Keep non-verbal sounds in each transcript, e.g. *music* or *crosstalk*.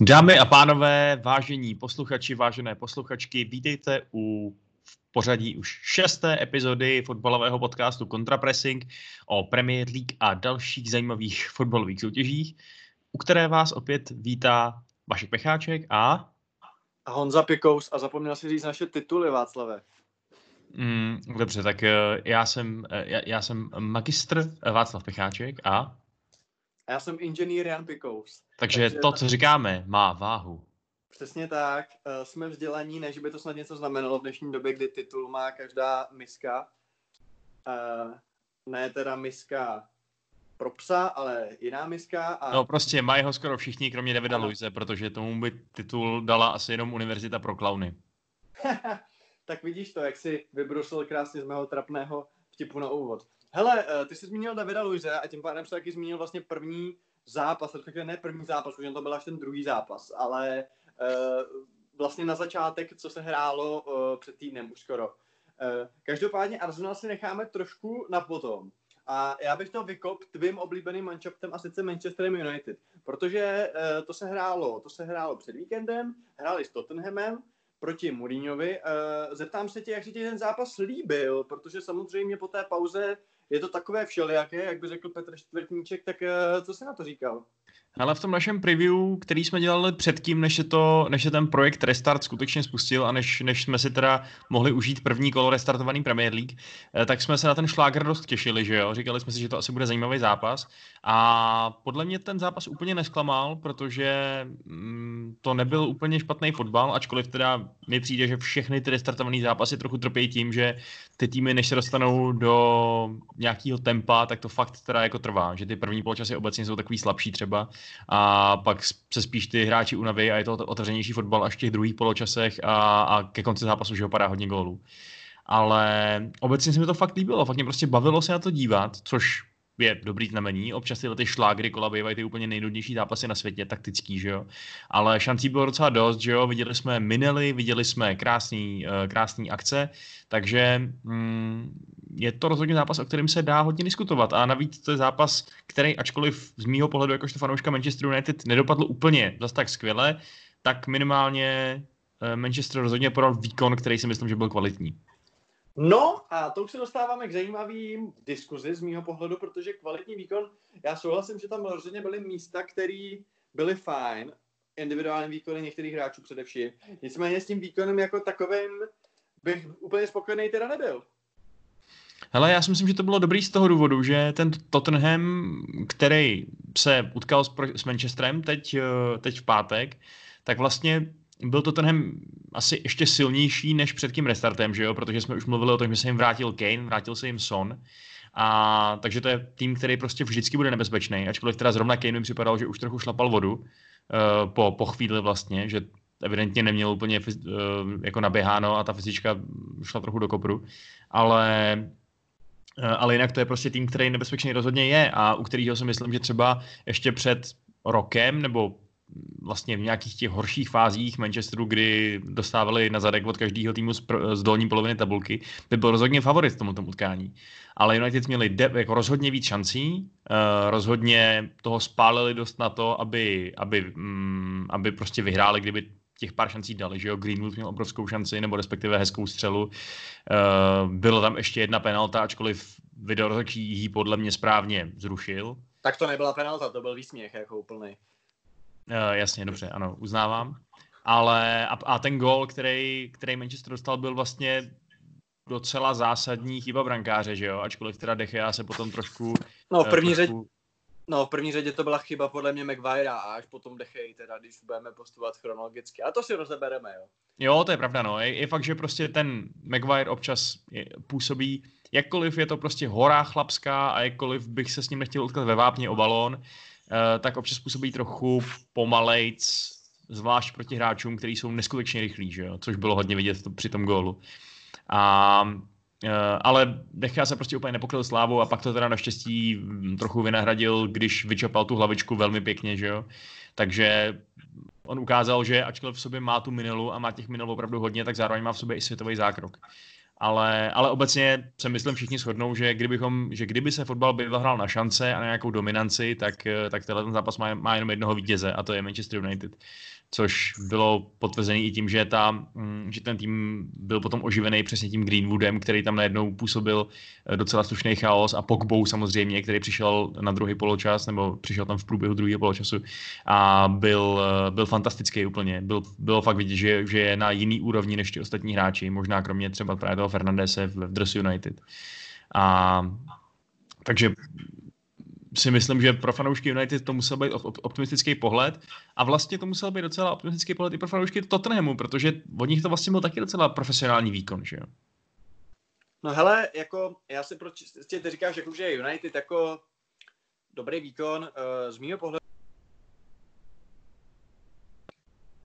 Dámy a pánové, vážení posluchači, vážené posluchačky, vítejte u v pořadí už šesté epizody fotbalového podcastu Contrapressing o Premier League a dalších zajímavých fotbalových soutěžích, u které vás opět vítá Vašek Pecháček a... A Honza Pikous a zapomněl si říct naše tituly, Václave. Mm, dobře, tak eh, já jsem, eh, já, já jsem magistr Václav Pecháček a... A já jsem inženýr Jan Pikous. Takže, Takže to, co říkáme, má váhu. Přesně tak. Eh, jsme vzdělaní, než by to snad něco znamenalo v dnešní době, kdy titul má každá miska. Uh, ne teda miska pro psa, ale jiná miska. A... No prostě mají ho skoro všichni, kromě Davida Luise, protože tomu by titul dala asi jenom Univerzita pro klauny. *laughs* tak vidíš to, jak si vybrusil krásně z mého trapného vtipu na úvod. Hele, eh, ty jsi zmínil Davida Luise a tím pádem se taky zmínil vlastně první zápas, respektive ne první zápas, protože to byl až ten druhý zápas, ale uh, vlastně na začátek, co se hrálo uh, před týdnem už skoro. Každopádně Arsenal si necháme trošku na potom. A já bych to vykop tvým oblíbeným manšaftem a sice Manchesterem United. Protože to se hrálo, to se hrálo před víkendem, hráli s Tottenhamem, proti Mourinhovi. Zeptám se tě, jak si ti ten zápas líbil, protože samozřejmě po té pauze je to takové všelijaké, jak by řekl Petr Čtvrtníček, tak eh, co se na to říkal? Ale v tom našem preview, který jsme dělali předtím, než, je to, než je ten projekt Restart skutečně spustil a než, než jsme si teda mohli užít první kolo restartovaný Premier League, eh, tak jsme se na ten šláger dost těšili, že jo? Říkali jsme si, že to asi bude zajímavý zápas. A podle mě ten zápas úplně nesklamal, protože mm, to nebyl úplně špatný fotbal, ačkoliv teda mi přijde, že všechny ty restartované zápasy trochu trpějí tím, že ty týmy, než se dostanou do nějakého tempa, tak to fakt teda jako trvá, že ty první poločasy obecně jsou takový slabší třeba a pak se spíš ty hráči unaví a je to otevřenější fotbal až v těch druhých poločasech a, a ke konci zápasu už ho padá hodně gólů. Ale obecně se mi to fakt líbilo, fakt mě prostě bavilo se na to dívat, což je dobrý znamení. Občas tyhle ty šlágry kola bývají ty úplně nejnudnější zápasy na světě, taktický, že jo. Ale šancí bylo docela dost, že jo. Viděli jsme minely, viděli jsme krásný, uh, krásný akce, takže mm, je to rozhodně zápas, o kterém se dá hodně diskutovat. A navíc to je zápas, který, ačkoliv z mýho pohledu jakožto fanouška Manchester United nedopadl úplně zase tak skvěle, tak minimálně uh, Manchester rozhodně podal výkon, který si myslím, že byl kvalitní. No a to už se dostáváme k zajímavým diskuzi z mýho pohledu, protože kvalitní výkon, já souhlasím, že tam rozhodně byly místa, které byly fajn, individuální výkony některých hráčů především. Nicméně s tím výkonem jako takovým bych úplně spokojený teda nebyl. Hele, já si myslím, že to bylo dobrý z toho důvodu, že ten Tottenham, který se utkal s, s Manchesterem teď, eh, teď v pátek, tak vlastně byl to tenhle asi ještě silnější než před tím restartem, že jo? protože jsme už mluvili o tom, že se jim vrátil Kane, vrátil se jim Son, a takže to je tým, který prostě vždycky bude nebezpečný, ačkoliv teda zrovna Kane mi připadal, že už trochu šlapal vodu uh, po, po chvíli vlastně, že evidentně neměl úplně uh, jako naběháno a ta fyzička šla trochu do kopru, ale ale jinak to je prostě tým, který nebezpečný rozhodně je a u kterého si myslím, že třeba ještě před rokem nebo vlastně v nějakých těch horších fázích Manchesteru, kdy dostávali na zadek od každého týmu z, pr- z dolní poloviny tabulky, by byl rozhodně favorit v tomto utkání. Ale United měli de- jako rozhodně víc šancí, uh, rozhodně toho spálili dost na to, aby, aby, um, aby prostě vyhráli, kdyby těch pár šancí dali, že jo, Greenwood měl obrovskou šanci, nebo respektive hezkou střelu. Uh, bylo tam ještě jedna penalta, ačkoliv video ji podle mě správně zrušil. Tak to nebyla penalta, to byl výsměch jako úplný. Uh, jasně, dobře, ano, uznávám. Ale a, a ten gol, který, který Manchester dostal, byl vlastně docela zásadní chyba brankáře, že jo? Ačkoliv teda Dechea se potom trošku... No, v první, trošku... řadě, no, v první řadě to byla chyba podle mě Maguire a až potom Dechej, teda když budeme postupovat chronologicky. A to si rozebereme, jo. Jo, to je pravda, no. Je, je fakt, že prostě ten Maguire občas je, působí, jakkoliv je to prostě hora chlapská a jakkoliv bych se s ním nechtěl utkat ve vápně o balón, Eh, tak občas působí trochu pomalejc, zvlášť proti hráčům, kteří jsou neskutečně rychlí, že jo? což bylo hodně vidět to, při tom gólu. A, uh, ale Decha se prostě úplně nepokryl slávou a pak to teda naštěstí trochu vynahradil, když vyčapal tu hlavičku velmi pěkně, že jo. Takže on ukázal, že ačkoliv v sobě má tu minelu a má těch minel opravdu hodně, tak zároveň má v sobě i světový zákrok. ale, ale obecně se myslím všichni shodnou, že, kdybychom, že kdyby se fotbal by hrál na šance a na nějakou dominanci, tak, eh, tak tenhle ten zápas má, má jenom jednoho vítěze a to je Manchester United což bylo potvrzené i tím, že, ta, mm, že ten tým byl potom oživený přesně tím Greenwoodem, který tam najednou působil eh, docela slušný chaos a Pogbou samozřejmě, který přišel na druhý poločas, nebo přišel tam v průběhu druhého poločasu a byl, eh, byl fantastický úplně. Byl, bylo fakt vidět, že, že je na jiný úrovni než ti ostatní hráči, možná kromě třeba právě toho Fernandese v, Dress United. A takže si myslím, že pro fanoušky United to musel být optimistický pohled a vlastně to musel být docela optimistický pohled i pro fanoušky Tottenhamu, protože od nich to vlastně byl taky docela profesionální výkon, že jo? No hele, jako já si proč, ty říkáš, jako, že United jako dobrý výkon, uh, z mýho pohledu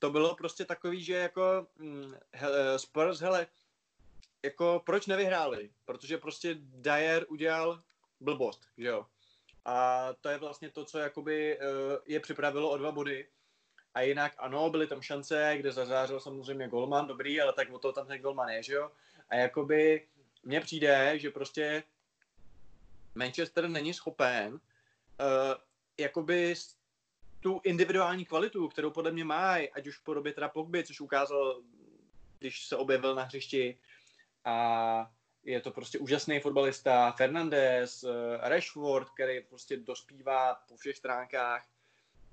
to bylo prostě takový, že jako hm, he, Spurs, hele, jako proč nevyhráli? Protože prostě Dyer udělal blbost, že jo? A to je vlastně to, co jakoby eh, je připravilo o dva body. A jinak ano, byly tam šance, kde zazářil samozřejmě golman, dobrý, ale tak o to tam ten golman je, že jo? A jakoby mně přijde, že prostě Manchester není schopen uh, jakoby tu individuální kvalitu, kterou podle mě má, ať už v podobě teda Pogby, což ukázal, když se objevil na hřišti, a je to prostě úžasný fotbalista, Fernandez, eh, Rashford, který prostě dospívá po všech stránkách,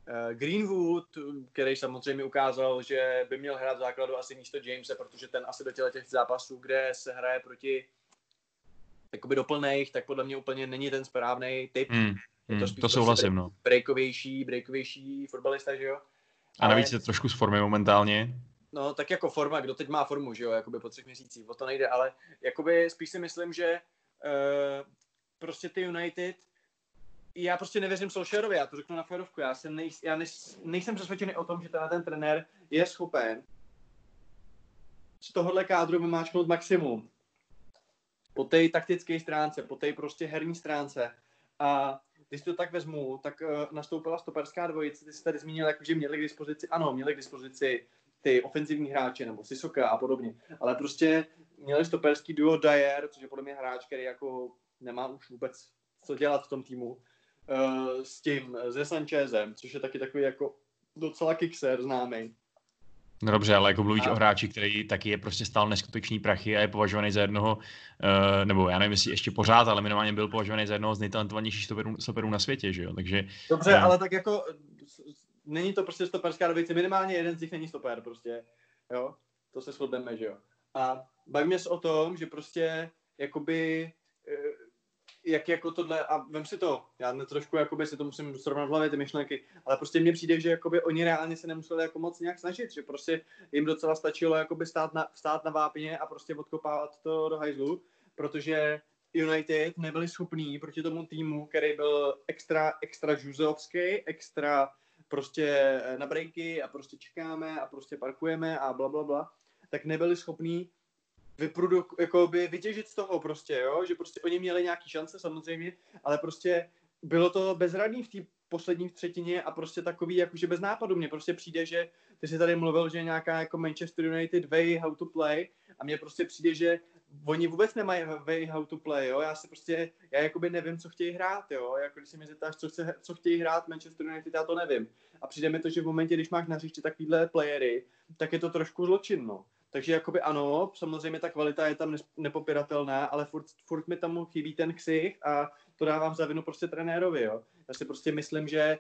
eh, Greenwood, který samozřejmě ukázal, že by měl hrát v základu asi místo Jamese, protože ten asi do těch zápasů, kde se hraje proti jakoby doplných, tak podle mě úplně není ten správný typ. Mm, mm, to, to prostě souhlasím, no. Breakovější, breakovější fotbalista, že jo? A navíc je trošku z formy momentálně. No, tak jako forma, kdo teď má formu, že jo, jakoby po třech měsících, o to nejde, ale jakoby spíš si myslím, že uh, prostě ty United, já prostě nevěřím Solskjaerovi, já to řeknu na férovku, já, jsem nej, já nejs, nejsem přesvědčený o tom, že ten, ten trenér je schopen z tohohle kádru vymáčknout maximum. Po té taktické stránce, po té prostě herní stránce. A když to tak vezmu, tak uh, nastoupila stoperská dvojice, ty jsi tady zmínil, jako, že měli k dispozici, ano, měli k dispozici ty ofenzivní hráče, nebo Sisoka a podobně. Ale prostě měli stoperský duo Dyer, což je podle mě hráč, který jako nemá už vůbec co dělat v tom týmu, uh, s tím, se Sanchezem, což je taky takový jako docela kickser známý. No dobře, ale jako mluvíš a... o hráči, který taky je prostě stál neskutečný prachy a je považovaný za jednoho, uh, nebo já nevím, jestli ještě pořád, ale minimálně byl považovaný za jednoho z nejtalentovanějších stoperů, stoperů na světě, že jo, takže... Dobře, uh... ale tak jako není to prostě stoperská dvojice, minimálně jeden z nich není stoper prostě, jo, to se shodneme, že jo. A bavíme se o tom, že prostě jakoby eh, jak jako tohle, a vem si to, já ne trošku jakoby si to musím srovnat v hlavě ty myšlenky, ale prostě mně přijde, že jakoby oni reálně se nemuseli jako moc nějak snažit, že prostě jim docela stačilo jakoby stát na, stát na vápně a prostě odkopávat to do hajzlu, protože United nebyli schopní proti tomu týmu, který byl extra, extra žuzovský, extra prostě eh, na breaky a prostě čekáme a prostě parkujeme a bla, bla, bla, tak nebyli schopní vyproduk, jakoby vytěžit z toho prostě, jo, že prostě oni měli nějaký šance samozřejmě, ale prostě bylo to bezradný v té poslední třetině a prostě takový jakože bez nápadu. Mně prostě přijde, že ty jsi tady mluvil, že nějaká jako Manchester United way how to play a mně prostě přijde, že oni vůbec nemají way how to play, jo, já se prostě, já jakoby nevím, co chtějí hrát, jo, jako když si mi zeptáš, co, chce, co chtějí hrát Manchester United, já to nevím. A přijde mi to, že v momentě, když máš na hřišti takovýhle playery, tak je to trošku zločinno. Takže jakoby ano, samozřejmě ta kvalita je tam nepopiratelná, ale furt, furt mi tam chybí ten ksich a to dávám za vinu prostě trenérovi, jo. Já si prostě myslím, že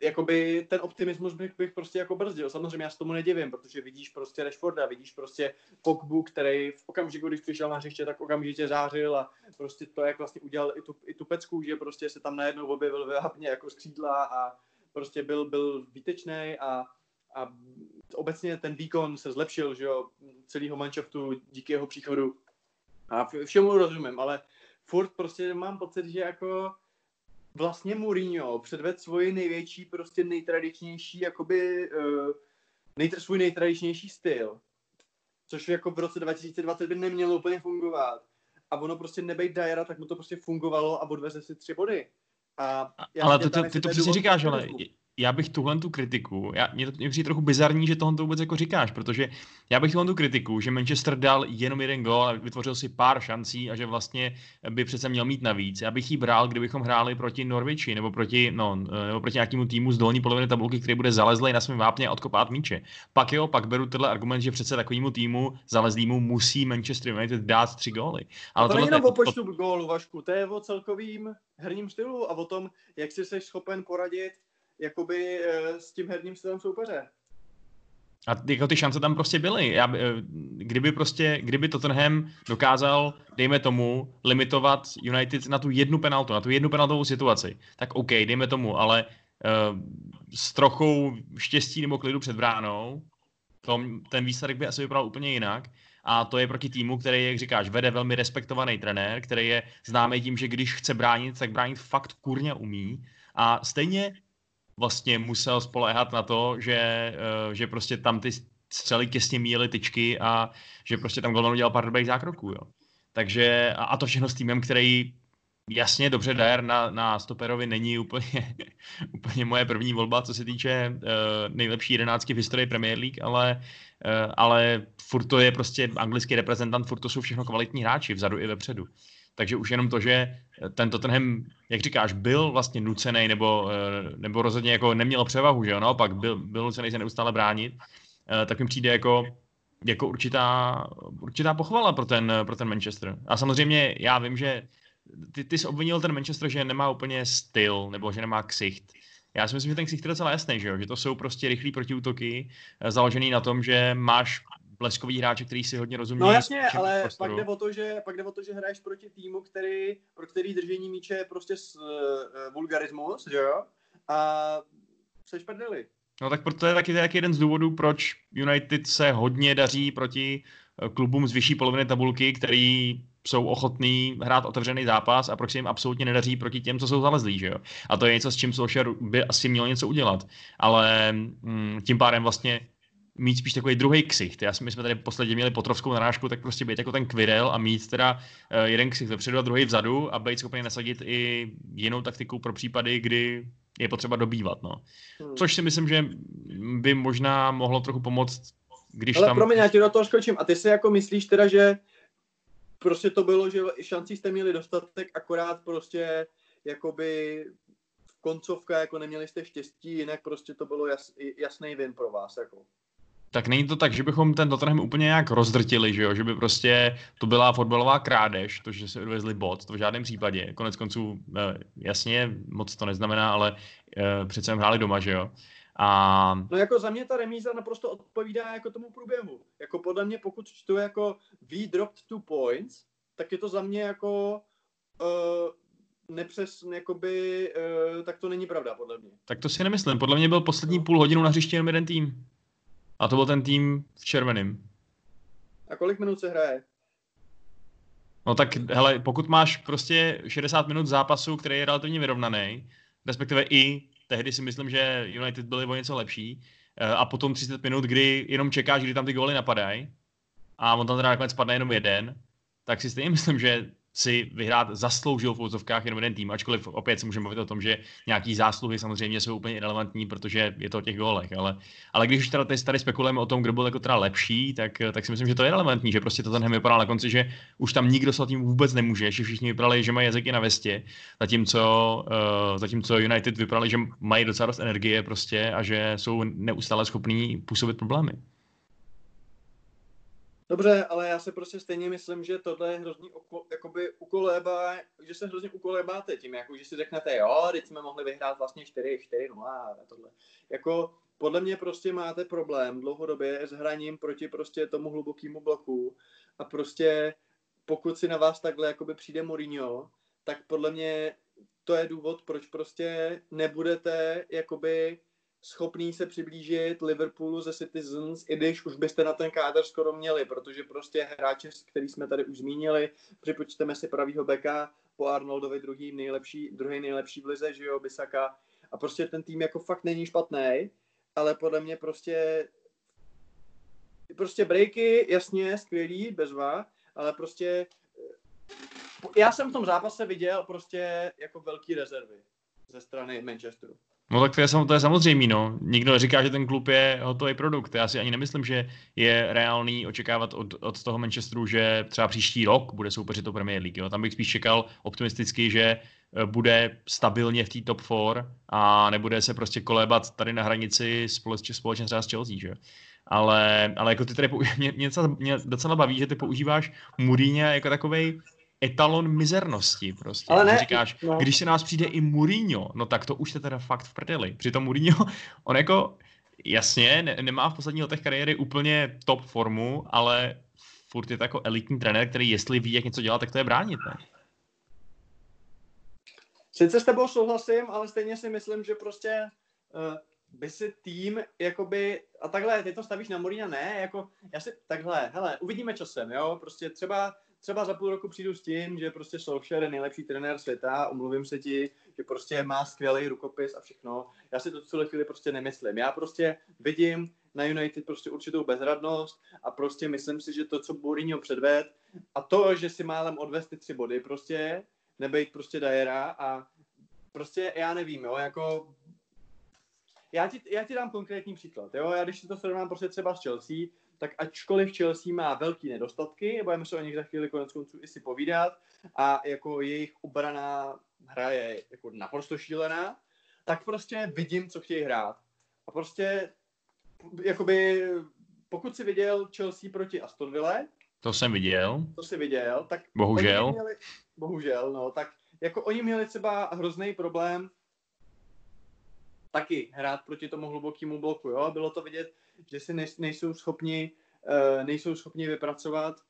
jakoby ten optimismus bych, bych prostě jako brzdil. Samozřejmě já s tomu nedivím, protože vidíš prostě Rashforda, vidíš prostě Pogbu, který v okamžiku, když přišel na hřiště, tak okamžitě zářil a prostě to, jak vlastně udělal i tu, i tu pecku, že prostě se tam najednou objevil vápně jako skřídla a prostě byl, byl výtečný a, a obecně ten výkon se zlepšil, že jo, celého manšaftu díky jeho příchodu. A všemu rozumím, ale furt prostě mám pocit, že jako vlastně Mourinho předved svoji největší, prostě nejtradičnější, jakoby, uh, nejtr- svůj nejtradičnější styl, což jako v roce 2020 by nemělo úplně fungovat. A ono prostě nebejt Dyera, tak mu to prostě fungovalo a odveze si tři body. A já ale ty, ty, ty to přesně říkáš, ale já bych tuhle tu kritiku, já, mě to mě přijde trochu bizarní, že tohle to vůbec jako říkáš, protože já bych tuhle tu kritiku, že Manchester dal jenom jeden gol a vytvořil si pár šancí a že vlastně by přece měl mít navíc. Já bych ji bral, kdybychom hráli proti Norwichi nebo proti, no, nebo proti nějakému týmu z dolní poloviny tabulky, který bude zalezlý na svém vápně a odkopát míče. Pak jo, pak beru tenhle argument, že přece takovému týmu zalezlýmu musí Manchester United dát tři góly. Ale to není jenom o počtu to... gólů, Vašku, to je o celkovým herním stylu a o tom, jak si jsi schopen poradit jakoby eh, s tím herním stylem soupeře. A jako ty šance tam prostě byly. Já, eh, kdyby prostě, kdyby Tottenham dokázal, dejme tomu, limitovat United na tu jednu penaltu, na tu jednu penaltovou situaci, tak OK, dejme tomu, ale uh, s trochou štěstí nebo klidu před bránou, to, ten výsledek by asi vypadal úplně jinak. A to je proti týmu, který, jak říkáš, vede velmi respektovaný trenér, který je známý tím, že když chce bránit, tak bránit fakt kurně umí. A stejně vlastně musel spoléhat na to, že, eh, že prostě tam ty střely těsně míjely tyčky a že prostě tam Golden udělal pár dobrých zákroků, jo. Takže a to všechno s týmem, který jasně dobře Dyer na, na stoperovi není úplně, *laughs* úplně moje první volba, co se týče uh, nejlepší jedenáctky v historii Premier League, ale, uh, ale furt to je prostě anglický reprezentant, furt to jsou všechno kvalitní hráči vzadu i vepředu. Takže už jenom to, že ten Tottenham, jak říkáš, byl vlastně nucený nebo, eh, nebo rozhodně jako neměl převahu, že jo, naopak byl, byl nucený se neustále bránit, eh, tak mi přijde jako, jako určitá, určitá pochvala pro ten, pro ten Manchester. A samozřejmě já vím, že ty, ty jsi obvinil ten Manchester, že nemá úplně styl, nebo že nemá ksicht. Já si myslím, že ten ksicht je docela jasný, že, jo? že to jsou prostě rychlí protiútoky, eh, založený na tom, že máš bleskový hráče, který si hodně rozumí. No jasně, ale prostoru. pak jde, o to, že, pak jde o to, že hraješ proti týmu, který, pro který držení míče je prostě s, uh, vulgarismus, že jo? A seš prdeli. No tak proto je taky, taky jeden z důvodů, proč United se hodně daří proti eh, klubům z vyšší poloviny tabulky, který jsou ochotní hrát otevřený zápas a proč se jim absolutně nedaří proti těm, co jsou zalezlí, že jo. A to je něco, s čím Solskjaer by asi měl něco udělat. Ale mm, tím pádem vlastně mít spíš takový druhý ksicht. Já si, my jsme tady posledně měli potrovskou narážku, tak prostě být jako ten kvirel a mít teda uh, jeden ksicht vepředu a druhý vzadu a být schopný nasadit i jinou taktiku pro případy, kdy je potřeba dobývat. No. Hmm. Což si myslím, že by možná mohlo trochu pomoct, když Ale tam... promiň, já ti do toho skočím. A ty si jako myslíš teda, že prostě to bylo, že šancí jste měli dostatek, akorát prostě jakoby koncovka, jako neměli jste štěstí, jinak prostě to bylo jas, jasný vin pro vás. Jako tak není to tak, že bychom ten Tottenham úplně nějak rozdrtili, že jo? že by prostě to byla fotbalová krádež, to, že se odvezli bod, to v žádném případě. Konec konců, eh, jasně, moc to neznamená, ale eh, přece hráli doma, že jo. A... No jako za mě ta remíza naprosto odpovídá jako tomu průběhu. Jako podle mě, pokud čtu jako we dropped two points, tak je to za mě jako uh, nepřes, jakoby, uh, tak to není pravda, podle mě. Tak to si nemyslím. Podle mě byl poslední no. půl hodinu na hřišti jenom jeden tým. A to byl ten tým v červeném. A kolik minut se hraje? No tak, hele, pokud máš prostě 60 minut zápasu, který je relativně vyrovnaný, respektive i tehdy si myslím, že United byli o něco lepší, eh, a potom 30 minut, kdy jenom čekáš, kdy tam ty góly napadají, a on tam teda nakonec padne jenom jeden, tak si stejně *laughs* myslím, že si vyhrát zasloužil v úzovkách jenom jeden tým, ačkoliv opět si můžeme mluvit o tom, že nějaký zásluhy samozřejmě jsou úplně irrelevantní, protože je to o těch gólech, ale, ale když už teda tady, tady spekulujeme o tom, kdo byl jako teda lepší, tak, tak si myslím, že to je relevantní, že prostě to ten vypadal na konci, že už tam nikdo se tím vůbec nemůže, že všichni vypadali, že mají jazyky na vestě, zatímco, uh, zatímco United vypadali, že mají docela dost energie prostě a že jsou neustále schopní působit problémy. Dobře, ale já se prostě stejně myslím, že tohle je hrozný oko, jakoby ukolébá, že se hrozně ukolébáte tím, jako že si řeknete, jo, teď jsme mohli vyhrát vlastně 4, 4, 0 a tohle. Jako podle mě prostě máte problém dlouhodobě s hraním proti prostě tomu hlubokému bloku a prostě pokud si na vás takhle jakoby přijde Mourinho, tak podle mě to je důvod, proč prostě nebudete jakoby schopný se přiblížit Liverpoolu ze Citizens, i když už byste na ten kádr skoro měli, protože prostě hráče, který jsme tady už zmínili, připočteme si pravýho beka po Arnoldovi druhý nejlepší, druhý nejlepší v lize, že jo, Bisaka. A prostě ten tým jako fakt není špatný, ale podle mě prostě prostě breaky, jasně, skvělý, bezva, ale prostě já jsem v tom zápase viděl prostě jako velký rezervy ze strany Manchesteru. No tak to je, to je samozřejmé, no. Nikdo neříká, že ten klub je hotový produkt. Já si ani nemyslím, že je reálný očekávat od, od toho Manchesteru, že třeba příští rok bude soupeřit o Premier League. Jo. Tam bych spíš čekal optimisticky, že eh, bude stabilně v té top 4 a nebude se prostě kolébat tady na hranici společně, společně třeba s Chelsea, že? Ale, ale jako ty tady, mě, mě, docela, mě docela baví, že ty používáš Mourinho jako takovej etalon mizernosti prostě. Ale ne, říkáš, no. když se nás přijde i Mourinho, no tak to už je teda fakt v prdeli. Přitom Mourinho, *laughs* on jako, jasně, ne, nemá v posledních letech kariéry úplně top formu, ale furt je to jako elitní trenér, který jestli ví, jak něco dělat, tak to je bránit, ne? Sice s tebou souhlasím, ale stejně si myslím, že prostě uh, by si tým, jakoby, a takhle, ty to stavíš na Mourinho, ne, jako, já si, takhle, hele, uvidíme časem, jo, prostě třeba třeba za půl roku přijdu s tím, že prostě Solskjaer je nejlepší trenér světa, omluvím se ti, že prostě má skvělý rukopis a všechno. Já si to v celé chvíli prostě nemyslím. Já prostě vidím na United prostě určitou bezradnost a prostě myslím si, že to, co Mourinho předved a to, že si málem odvést ty tři body, prostě nebejt prostě Dajera a prostě já nevím, jo, jako já ti, já ti dám konkrétní příklad, jo, já když si to srovnám prostě třeba s Chelsea, tak ačkoliv Chelsea má velký nedostatky, budeme se o nich za chvíli konec konců i si povídat, a jako jejich obraná hra je jako naprosto šílená, tak prostě vidím, co chtějí hrát. A prostě, jakoby, pokud si viděl Chelsea proti Aston Villa, to jsem viděl. To si viděl, tak... Bohužel. Měli, bohužel, no, tak jako oni měli třeba hrozný problém taky hrát proti tomu hlubokému bloku, jo, bylo to vidět, že si nejsou schopni, uh, nejsou schopni vypracovat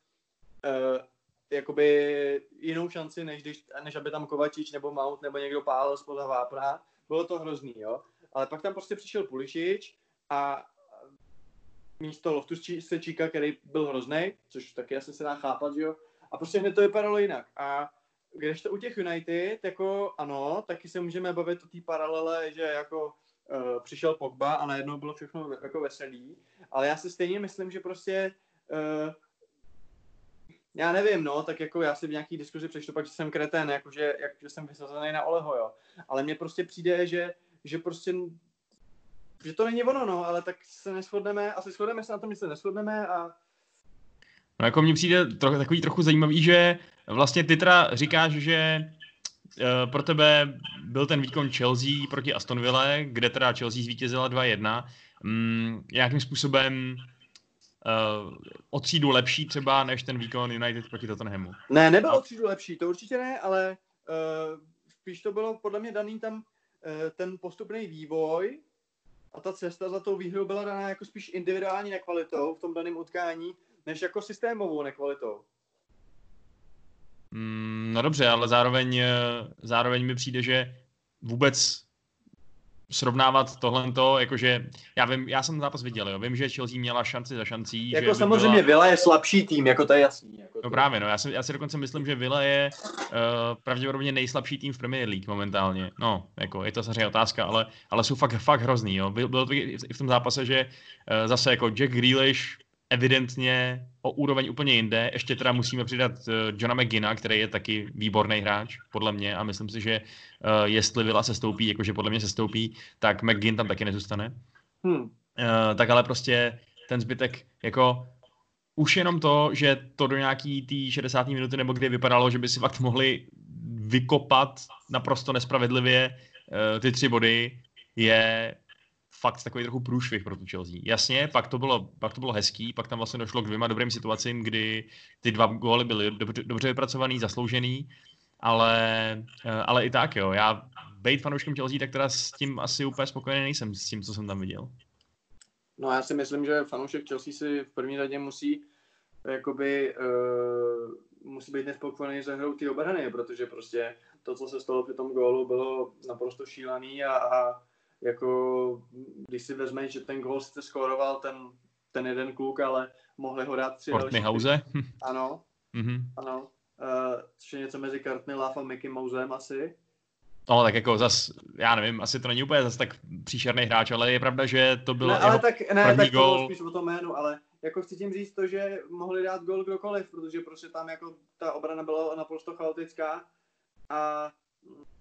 uh, jakoby jinou šanci, než, když, než aby tam Kovačič nebo Mount nebo někdo pálil spoza vápna. Bylo to hrozný, jo. Ale pak tam prostě přišel Pulišič a místo Loftus Sečíka, který byl hrozný, což taky asi se dá chápat, že jo. A prostě hned to vypadalo jinak. A když to u těch United, jako ano, taky se můžeme bavit o té paralele, že jako uh, přišel Pogba a najednou bylo všechno jako veselý, ale já si stejně myslím, že prostě uh, já nevím, no, tak jako já si v nějaký diskuzi přečtu pak, že jsem kretén, jakože, jak, že jsem vysazený na Oleho, jo. Ale mně prostě přijde, že, že prostě že to není ono, no, ale tak se neschodneme, asi shodneme se na tom, že se neschodneme a No jako mně přijde troch, takový trochu zajímavý, že vlastně ty teda říkáš, že pro tebe byl ten výkon Chelsea proti Aston Villa, kde teda Chelsea zvítězila 2-1. Mm, nějakým způsobem uh, o třídu lepší třeba než ten výkon United proti Tottenhamu. Ne, nebyl o třídu lepší, to určitě ne, ale uh, spíš to bylo podle mě daný tam uh, ten postupný vývoj a ta cesta za tou výhrou byla daná jako spíš individuální nekvalitou v tom daném utkání, než jako systémovou nekvalitou. Mm, no dobře, ale zároveň, eh, zároveň mi přijde, že vůbec srovnávat tohle to, jakože já vím, já jsem zápas viděl, jo, vím, že Chelsea měla šanci za šancí. Jako že samozřejmě byla... Villa je slabší tým, jako to je jasný. Jako no to... právě, no, já si, já si dokonce myslím, že Villa je uh, pravděpodobně nejslabší tým v Premier League momentálně. No, jako je to samozřejmě otázka, ale, ale jsou fakt, fakt hrozný, jo. Bylo to i v tom zápase, že uh, zase jako Jack Grealish evidentně o úroveň úplně jinde. Ještě teda musíme přidat uh, Johna McGinna, který je taky výborný hráč, podle mě, a myslím si, že uh, jestli Vila se stoupí, jakože podle mě se stoupí, tak McGinn tam taky nezůstane. Hmm. Uh, tak ale prostě ten zbytek, jako už jenom to, že to do nějaký tý 60. minuty nebo kdy vypadalo, že by si fakt mohli vykopat naprosto nespravedlivě uh, ty tři body, je fakt takový trochu průšvih pro tu Chelsea. Jasně, pak to, bylo, pak to bylo hezký, pak tam vlastně došlo k dvěma dobrým situacím, kdy ty dva góly byly dobře, dobře vypracovaný, zasloužený, ale, eh, ale i tak jo, já být fanouškem Chelsea, tak teda s tím asi úplně spokojený nejsem, s tím, co jsem tam viděl. No já si myslím, že fanoušek Chelsea si v první řadě musí jakoby uh, musí být nespokojený za hrou ty obrany, protože prostě to, co se stalo při tom gólu, bylo naprosto šílený a, a jako když si vezme, že ten gol sice skóroval ten, ten jeden kluk, ale mohli ho dát tři další. Hause? Ano, mm-hmm. ano. Uh, což je něco mezi Courtney Love a Mickey Mousem asi. No, tak jako zas, já nevím, asi to není úplně zase tak příšerný hráč, ale je pravda, že to byl ne, ale tak, ne, první tak gol. to spíš o tom jménu, ale jako chci tím říct to, že mohli dát gol kdokoliv, protože prostě tam jako ta obrana byla naprosto chaotická a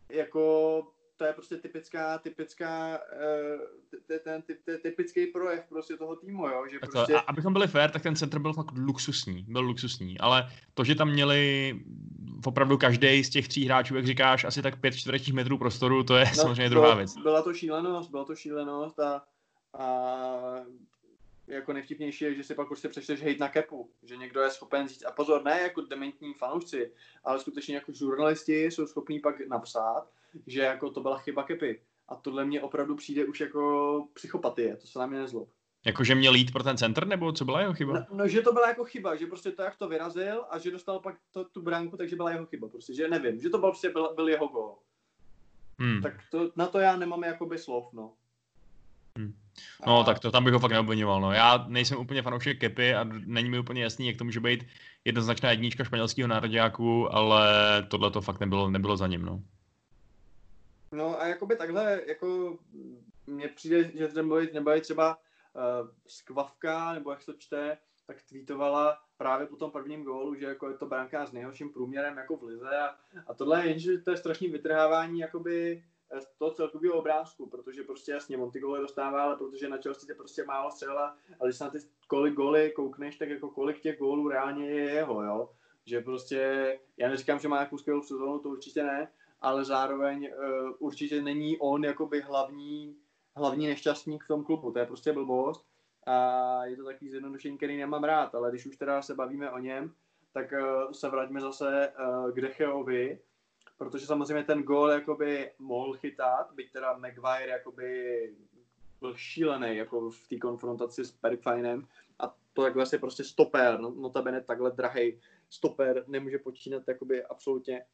jako to je prostě typická, typická, uh, ten, ten typický projev prostě toho týmu, jo, že prostě... To, a abychom byli fair, tak ten center byl fakt luxusní, byl luxusní, ale to, že tam měli opravdu každý z těch tří hráčů, jak říkáš, asi tak pět čtverečních metrů prostoru, to je no, samozřejmě druhá věc. Byla to šílenost, byla to šílenost a, a jako nejvtipnější je, že si pak prostě přečteš hate na kepu, že někdo je schopen říct, a pozor, ne jako dementní fanoušci, ale skutečně jako žurnalisti jsou schopní pak napsat, že jako to byla chyba kepy. A tohle mě opravdu přijde už jako psychopatie, to se na mě nezlob. Jakože měl jít pro ten center, nebo co byla jeho chyba? No, no, že to byla jako chyba, že prostě to, jak to vyrazil a že dostal pak to, tu bránku, takže byla jeho chyba. Prostě, že nevím, že to byl, prostě byl, byl jeho gol. Hmm. Tak to, na to já nemám jakoby slov, no. Hmm. No, a... tak to tam bych ho fakt neobvinoval. No. Já nejsem úplně fanoušek Kepy a není mi úplně jasný, jak to může být jednoznačná jednička španělského národňáku, ale tohle to fakt nebylo, nebylo za ním. No. No a jakoby takhle, jako mně přijde, že nebo je třeba uh, skvavka, nebo jak se to čte, tak tweetovala právě po tom prvním gólu, že jako je to brankář s nejhorším průměrem jako v lize a, a tohle je jenže to je strašný vytrhávání jakoby eh, z toho celkového obrázku, protože prostě jasně Monty goly dostává, ale protože na Chelsea je prostě málo střela, ale když se na ty kolik góly koukneš, tak jako kolik těch gólů reálně je jeho, jo. Že prostě, já neříkám, že má nějakou skvělou sezónu, to určitě ne, ale zároveň uh, určitě není on jakoby hlavní hlavní nešťastník v tom klubu. To je prostě blbost a je to takový zjednodušení, který nemám rád, ale když už teda se bavíme o něm, tak uh, se vraťme zase uh, k Decheovi, protože samozřejmě ten gól jakoby mohl chytat, byť teda Maguire jakoby byl šílený jako v té konfrontaci s Perifinem a to takhle si prostě stoper, no, notabene takhle drahý stoper nemůže počínat jakoby absolutně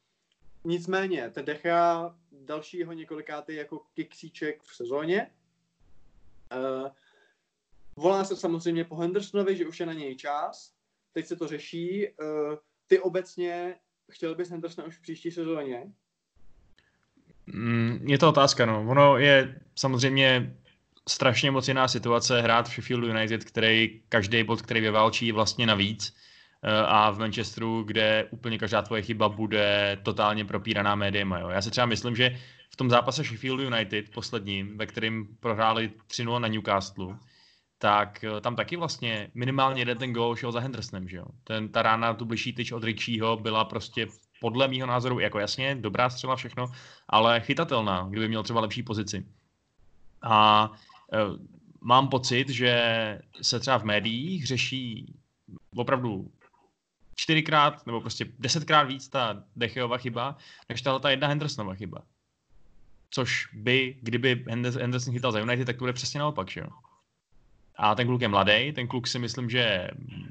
Nicméně, ten Decha dalšího několikátý jako kiksíček v sezóně. Uh, volá se samozřejmě po Hendersonovi, že už je na něj čas. Teď se to řeší. Uh, ty obecně chtěl bys Hendersona už v příští sezóně? Mm, je to otázka, no. Ono je samozřejmě strašně moc jiná situace hrát v Sheffield United, který každý bod, který vyválčí, vlastně navíc a v Manchesteru, kde úplně každá tvoje chyba bude totálně propíraná médiema. Jo. Já si třeba myslím, že v tom zápase Sheffield United posledním, ve kterém prohráli 3-0 na Newcastle, tak eh, tam taky vlastně minimálně jeden ten gol šel za Hendersonem, že jo. Ten, ta rána, tu bližší tyč od Richieho byla prostě podle mýho názoru, jako jasně, dobrá střela všechno, ale chytatelná, kdyby měl třeba lepší pozici. A e, mám pocit, že se třeba v médiích řeší opravdu čtyřikrát nebo prostě desetkrát víc ta Decheova chyba, než tahle ta jedna Hendersonova chyba. Což by, kdyby Henderson chytal za United, tak to bude přesně naopak, že jo. A ten kluk je mladý, ten kluk si myslím, že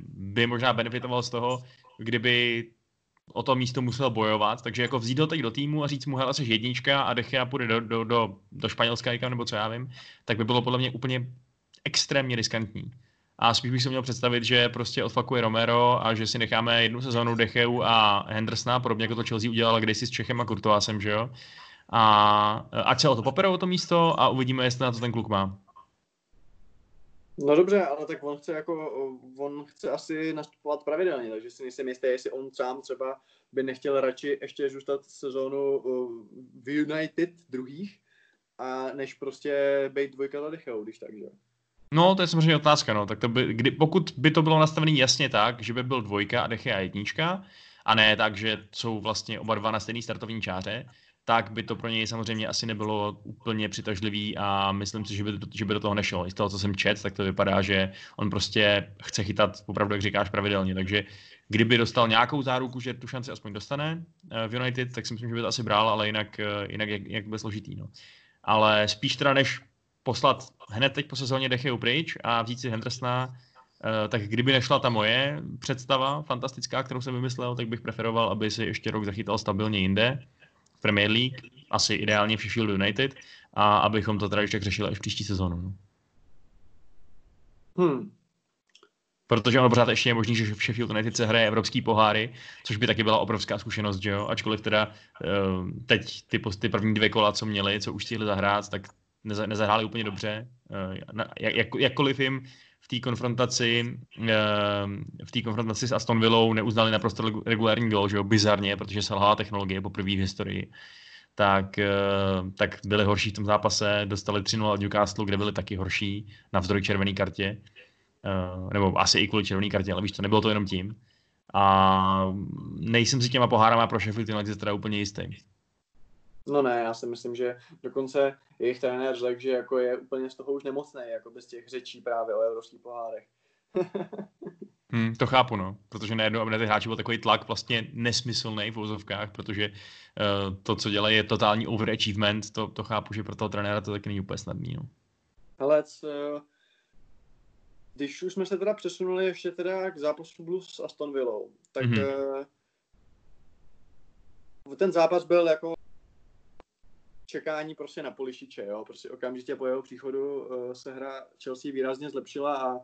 by možná benefitoval z toho, kdyby o to místo musel bojovat, takže jako vzít ho teď do týmu a říct mu, hele, jsi jednička a Dechea půjde do, do, do, do Španělska, nebo co já vím, tak by bylo podle mě úplně extrémně riskantní. A spíš bych si měl představit, že prostě odfakuje Romero a že si necháme jednu sezónu Decheu a Hendersona, podobně jako to Chelsea udělala kdysi s Čechem a Kurtoásem, že jo? A ať se o to poperou to místo a uvidíme, jestli na to ten kluk má. No dobře, ale tak on chce jako, on chce asi nastupovat pravidelně, takže si nejsem jistý, jestli on sám třeba by nechtěl radši ještě zůstat sezónu v United druhých, a než prostě být dvojka za Decheu, když tak, že No, to je samozřejmě otázka, no. Tak to by, kdy, pokud by to bylo nastavené jasně tak, že by byl dvojka a Dechy a jednička, a ne tak, že jsou vlastně oba dva na stejné startovní čáře, tak by to pro něj samozřejmě asi nebylo úplně přitažlivý a myslím si, že by, že by do toho nešlo. I z toho, co jsem čet, tak to vypadá, že on prostě chce chytat opravdu, jak říkáš, pravidelně. Takže kdyby dostal nějakou záruku, že tu šanci aspoň dostane eh, v United, tak si myslím, že by to asi bral, ale jinak, eh, jinak jak, jak by složitý. No. Ale spíš teda, než poslat hned teď po sezóně Dechy pryč a vzít si Hendersona, eh, tak kdyby nešla ta moje představa fantastická, kterou jsem vymyslel, tak bych preferoval, aby si ještě rok zachytal stabilně jinde, v Premier League, asi ideálně v Sheffield United, a abychom to teda ještě řešili až příští sezónu. No. Hmm. Protože ono pořád ještě je možný, že v Sheffield United se hraje evropský poháry, což by taky byla obrovská zkušenost, že jo? Ačkoliv teda uh, teď ty, ty první dvě kola, co měli, co už stihli zahrát, tak neza, nezahráli úplně dobře. Eh, jak, jak, jakkoliv jim v té konfrontaci eh, v té konfrontaci s Aston Villou neuznali naprosto regulární gol, že jo, bizarně, protože selhala technologie poprvé v historii. tak, eh, tak byli horší v tom zápase, dostali 3-0 od Newcastle, kde byli taky horší, navzdory červené kartě, nebo asi i kvůli červené kartě, ale víš, to nebylo to jenom tím. A nejsem si těma pohárama pro Sheffield United teda úplně jistý. No ne, já si myslím, že dokonce jejich trenér řekl, že jako je úplně z toho už nemocný, jako bez těch řečí právě o evropských pohárech. *laughs* Hmm, to chápu, no, protože najednou, aby na ty hráči byl takový tlak vlastně nesmyslný v vozovkách, protože uh, to, co dělají, je totální overachievement, to, to chápu, že pro toho trenéra to taky není úplně snadný, no. Ale co, když už jsme se teda přesunuli ještě teda k zápasu Blues s Aston Villou, tak mm-hmm. ten zápas byl jako čekání prostě na Polišiče, jo, prostě okamžitě po jeho příchodu uh, se hra Chelsea výrazně zlepšila a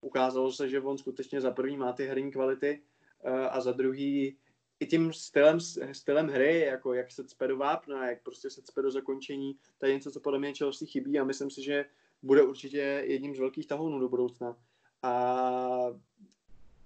ukázalo se, že on skutečně za první má ty herní kvality uh, a za druhý i tím stylem, stylem hry, jako jak se cpe do vápna, jak prostě se cpe do zakončení, to je něco, co podle mě Chelsea chybí a myslím si, že bude určitě jedním z velkých tahounů do budoucna. A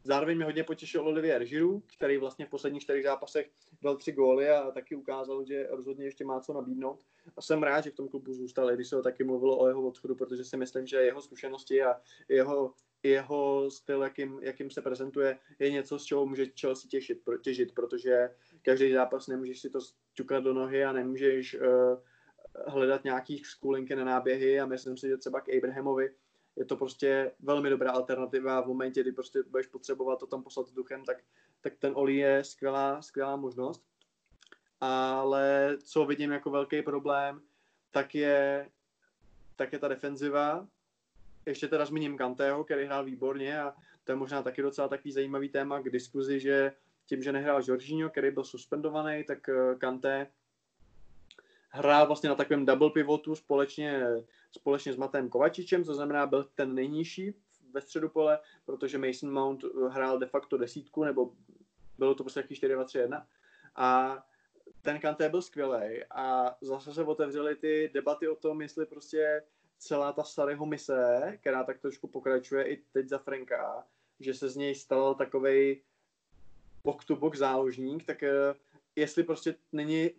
zároveň mě hodně potěšil Olivier Giroud, který vlastně v posledních čtyřech zápasech dal tři góly a taky ukázal, že rozhodně ještě má co nabídnout. A jsem rád, že v tom klubu zůstal, když se taky mluvilo o jeho odchodu, protože si myslím, že jeho zkušenosti a jeho, jeho styl, jakým, jakým se prezentuje, je něco, z čeho může Chelsea těšit, těžit, protože každý zápas nemůžeš si to ťukat do nohy a nemůžeš uh, hledat nějaký skulinky na náběhy a myslím si, že třeba k Abrahamovi je to prostě velmi dobrá alternativa v momentě, kdy prostě budeš potřebovat to tam poslat duchem, tak, tak ten Oli je skvělá, skvělá možnost. Ale co vidím jako velký problém, tak je, tak je ta defenziva. Ještě teda zmíním Kanteho, který hrál výborně a to je možná taky docela takový zajímavý téma k diskuzi, že tím, že nehrál Jorginho, který byl suspendovaný, tak eh, Kante hrál vlastně na takovém double pivotu společně, společně s Matem Kovačičem, co znamená byl ten nejnižší ve středu pole, protože Mason Mount hrál de facto desítku, nebo bylo to prostě 4-2-3-1. A ten Kanté byl skvělý a zase se otevřely ty debaty o tom, jestli prostě celá ta Saryho mise, která tak trošku pokračuje i teď za Franka, že se z něj stal takovej box-to-box záložník, tak eh, jestli prostě není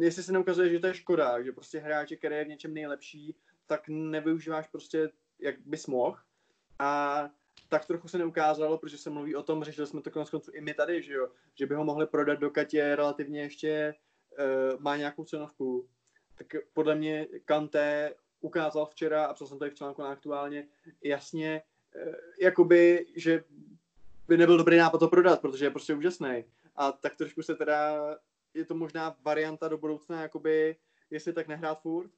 jestli se neukazuje, že to je škoda, že prostě hráče, který je v něčem nejlepší, tak nevyužíváš prostě, jak bys mohl. A tak trochu se neukázalo, protože se mluví o tom, řešili jsme to konec konců i my tady, že jo, že by ho mohli prodat, dokud je relativně ještě uh, má nějakou cenovku. Tak podle mě Kanté ukázal včera, a psal jsem tady v článku na aktuálně, jasně, uh, jakoby, že by nebyl dobrý nápad to prodat, protože je prostě úžasný. A tak trošku se teda je to možná varianta do budoucna, jakoby, jestli tak nehrát furt?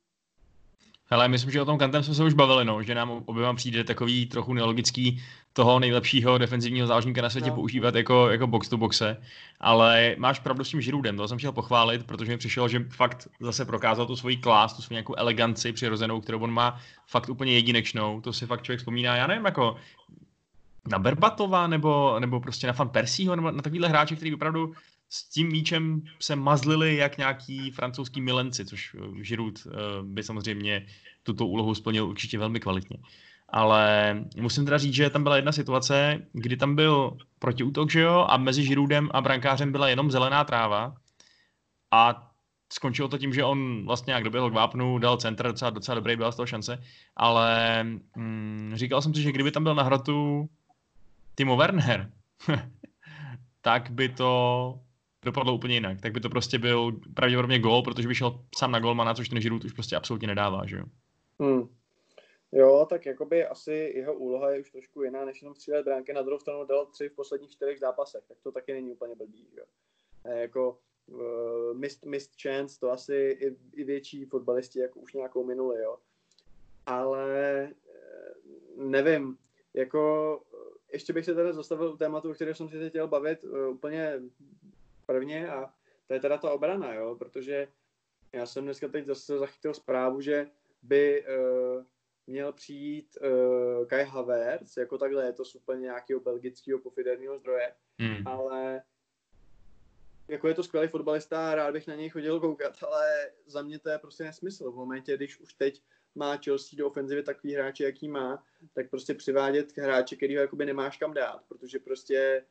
Hele, myslím, že o tom kantem jsme se už bavili, no, že nám oběma přijde takový trochu nelogický toho nejlepšího defenzivního záložníka na světě no. používat jako, jako box to boxe, ale máš pravdu s tím Žirudem, to jsem chtěl pochválit, protože mi přišlo, že fakt zase prokázal tu svoji klás, tu svoji nějakou eleganci přirozenou, kterou on má fakt úplně jedinečnou, to si fakt člověk vzpomíná, já nevím, jako na Berbatova nebo, nebo prostě na Fan Persího nebo na takovýhle hráče, který opravdu s tím míčem se mazlili jak nějaký francouzský milenci, což eh, Giroud eh, by samozřejmě tuto úlohu splnil určitě velmi kvalitně. Ale musím teda říct, že tam byla jedna situace, kdy tam byl protiútok, že jo, a mezi Žirudem a brankářem byla jenom zelená tráva a skončilo to tím, že on vlastně jak doběhl k vápnu, dal centr, docela, docela dobrý, byla z toho šance, ale mm, říkal jsem si, že kdyby tam byl na hratu Timo Werner, *laughs* tak by to dopadlo úplně jinak. Tak by to prostě byl pravděpodobně gol, protože by šel sám na golmana, což ten Žirut už prostě absolutně nedává, že jo. Hmm. Jo, tak jakoby asi jeho úloha je už trošku jiná, než jenom střílet bránky. Na druhou stranu dal tři v posledních čtyřech zápasech, tak to taky není úplně blbý, jo. A jako uh, missed, missed chance, to asi i, i větší fotbalisti jako už nějakou minuli, jo. Ale uh, nevím, jako ještě bych se teda zastavil u tématu, o kterém jsem si chtěl bavit, úplně prvně a to je teda ta obrana, jo, protože já jsem dneska teď zase zachytil zprávu, že by uh, měl přijít uh, Kai Havertz, jako takhle je to úplně nějakého belgického pofiderního zdroje, hmm. ale jako je to skvělý fotbalista, rád bych na něj chodil koukat, ale za mě to je prostě nesmysl. V momentě, když už teď má Chelsea do ofenzivy takový hráče, jaký má, tak prostě přivádět hráče, který ho jakoby nemáš kam dát, protože prostě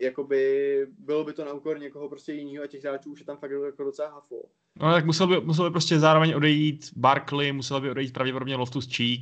jakoby bylo by to na úkor někoho prostě jiného a těch hráčů už je tam fakt jako docela hafo. No tak musel by, musel by prostě zároveň odejít Barkley, musel by odejít pravděpodobně Loftus Cheek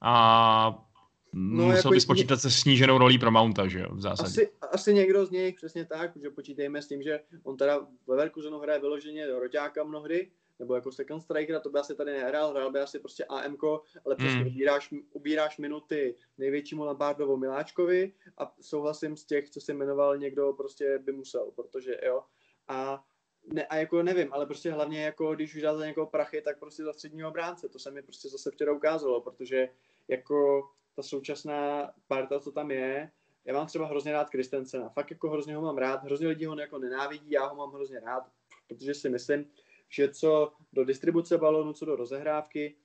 a No, musel jako, by spočítat se sníženou rolí pro Mounta, že jo, v zásadě. Asi, asi někdo z nich, přesně tak, že počítejme s tím, že on teda ve Verkusenu hraje vyloženě roťáka mnohdy, nebo jako second striker, to by asi tady nehrál, hrál by asi prostě AMK, ale přesně mm. ubíráš, ubíráš minuty největšímu Lampardovu Miláčkovi a souhlasím s těch, co se jmenoval někdo, prostě by musel, protože jo. A ne, a jako nevím, ale prostě hlavně jako když už dá za někoho prachy, tak prostě za středního obránce, to se mi prostě zase včera ukázalo, protože jako ta současná parta, co tam je, já mám třeba hrozně rád Kristensena, fakt jako hrozně ho mám rád, hrozně lidí ho jako nenávidí, já ho mám hrozně rád, protože si myslím, že co do distribuce balonu, co do rozehrávky,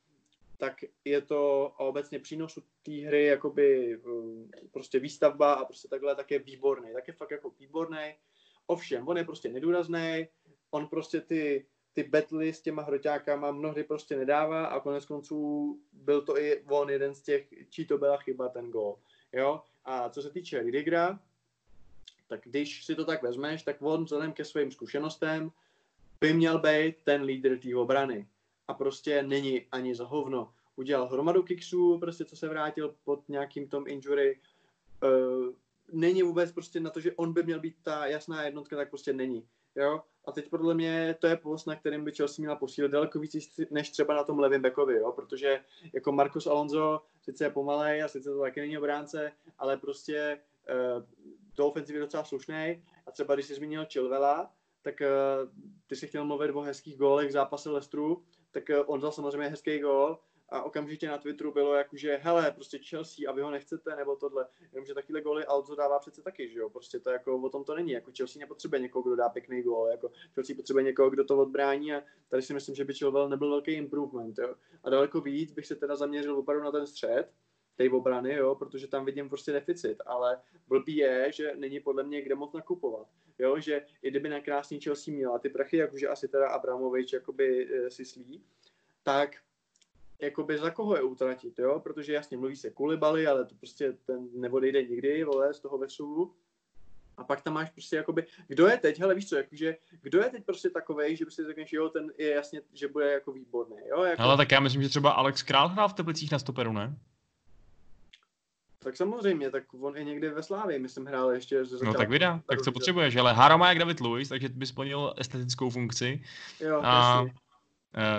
tak je to obecně přínosu té hry, jakoby um, prostě výstavba a prostě takhle, tak je výborný, tak je fakt jako výborný. Ovšem, on je prostě nedůrazný, on prostě ty, ty betly s těma hroťákama mnohdy prostě nedává a konec konců byl to i on jeden z těch, čí to byla chyba ten gol. Jo? A co se týče Ridigra, tak když si to tak vezmeš, tak on vzhledem ke svým zkušenostem by měl být ten lídr té obrany. A prostě není ani za hovno. Udělal hromadu kiksů, prostě co se vrátil pod nějakým tom injury. Uh, není vůbec prostě na to, že on by měl být ta jasná jednotka, tak prostě není. Jo? A teď podle mě to je post, na kterým by Chelsea měla posílit daleko víc než třeba na tom levém bekovi, jo? protože jako Marcos Alonso sice je pomalej a sice to taky není obránce, ale prostě uh, do ofenzivy docela slušný. A třeba když jsi zmínil Chilvela, tak uh, ty si chtěl mluvit o hezkých gólech v zápase Lestru, tak uh, on dal samozřejmě hezký gól a okamžitě na Twitteru bylo jako, že hele, prostě Chelsea a vy ho nechcete, nebo tohle. Jenomže takovýhle góly Alzo dává přece taky, že jo, prostě to jako o tom to není, jako Chelsea nepotřebuje někoho, kdo dá pěkný gól, jako Chelsea potřebuje někoho, kdo to odbrání a tady si myslím, že by Chilwell nebyl velký improvement, jo. A daleko víc bych se teda zaměřil opravdu na ten střed, té obrany, jo, protože tam vidím prostě deficit, ale blbý je, že není podle mě kde moc nakupovat, jo, že i kdyby na krásný Chelsea měla ty prachy, jakože asi teda Abramovič jakoby e, si slí, tak jakoby za koho je utratit, jo, protože jasně mluví se Kulibali, ale to prostě ten neodejde nikdy, vole, z toho vesu. A pak tam máš prostě jakoby, kdo je teď, hele víš co, jakože, kdo je teď prostě takovej, že prostě řekneš, jo, ten je jasně, že bude jako výborný, jo. Jako... Ale tak já myslím, že třeba Alex Král hrál v Teplicích na stoperu, ne? Tak samozřejmě, tak on je někde ve Slávě, myslím, hrál ještě ze No tak vydá, tak co potřebuješ, ale Haro má jak David Lewis, takže by splnil estetickou funkci. Jo, a. Uh,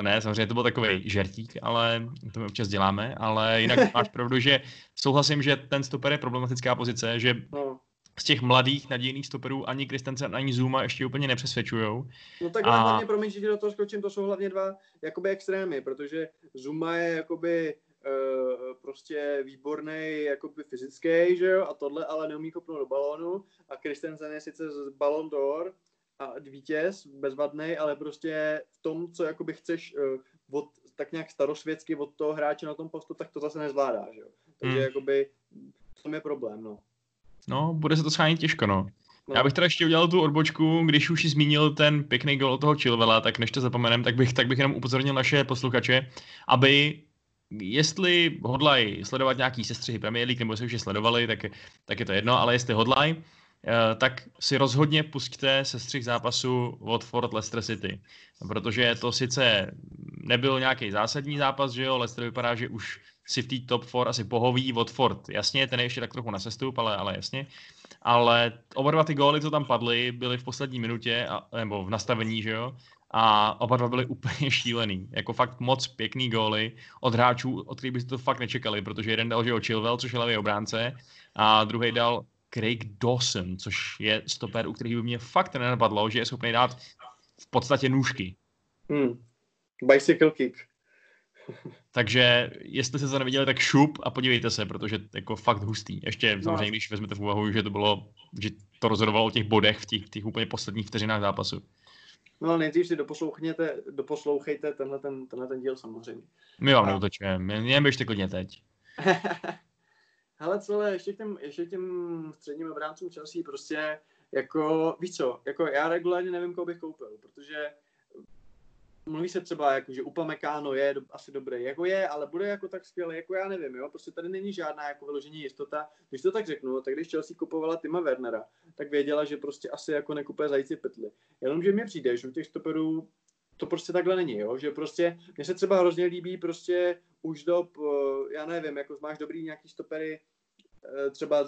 ne, samozřejmě to byl takový žertík, ale to my občas děláme, ale jinak *laughs* máš pravdu, že souhlasím, že ten stoper je problematická pozice, že no. z těch mladých nadějných stoperů ani Kristensen, ani Zuma ještě úplně nepřesvědčujou. No tak a... hlavně, promiň, že do toho skočím, to jsou hlavně dva jakoby extrémy, protože Zuma je jakoby Uh, prostě výborný jakoby fyzický, že jo, a tohle ale neumí kopnout do balónu a Christensen je sice z Ballon d'Or a vítěz, bezvadný, ale prostě v tom, co jakoby chceš uh, od, tak nějak starosvětsky od toho hráče na tom postu, tak to zase nezvládá, že jo. Takže hmm. jakoby v tom je problém, no. No, bude se to schánit těžko, no. No. Já bych teda ještě udělal tu odbočku, když už zmínil ten pěkný gol toho Chilvela, tak než to zapomenem, tak bych, tak bych jenom upozornil naše posluchače, aby jestli hodlají sledovat nějaký sestřihy Premier League, nebo se už je sledovali, tak, tak je to jedno, ale jestli hodlají, eh, tak si rozhodně pustíte sestřih zápasu Watford Leicester City. Protože to sice nebyl nějaký zásadní zápas, že jo, Leicester vypadá, že už si v té top 4 asi pohoví Watford. Jasně, ten je ještě tak trochu na sestup, ale, ale jasně. Ale oba dva ty góly, co tam padly, byly v poslední minutě, a, nebo v nastavení, že jo, a oba dva byli *laughs* úplně šílený. Jako fakt moc pěkný góly od hráčů, od kterých byste to fakt nečekali, protože jeden dal, že jo, Chilwell, což je levý obránce, a druhý dal Craig Dawson, což je stoper, u kterých by mě fakt nenapadlo, že je schopný dát v podstatě nůžky. Hmm. Bicycle kick. *laughs* Takže jestli jste to neviděli, tak šup a podívejte se, protože jako fakt hustý. Ještě no. samozřejmě, když vezmete v úvahu, že to bylo, že to rozhodovalo o těch bodech v těch, těch úplně posledních vteřinách zápasu. No nejdřív si doposlouchněte, doposlouchejte tenhle ten, tenhle ten díl samozřejmě. My vám neutočujeme, mě běžte klidně teď. *laughs* Hele, ale ještě k těm, ještě k těm středním obráncům Chelsea prostě jako, víš co, jako já regulárně nevím, koho bych koupil, protože mluví se třeba, jako, že Upamecano je do, asi dobrý, jako je, ale bude jako tak skvělý, jako já nevím, jo, prostě tady není žádná jako vyložení jistota. Když to tak řeknu, tak když Chelsea kupovala Tima Wernera, tak věděla, že prostě asi jako nekupuje zajíci petly. Jenomže mi přijde, že u těch stoperů to prostě takhle není, jo? že prostě mně se třeba hrozně líbí prostě už do, já nevím, jako máš dobrý nějaký stopery, eh, třeba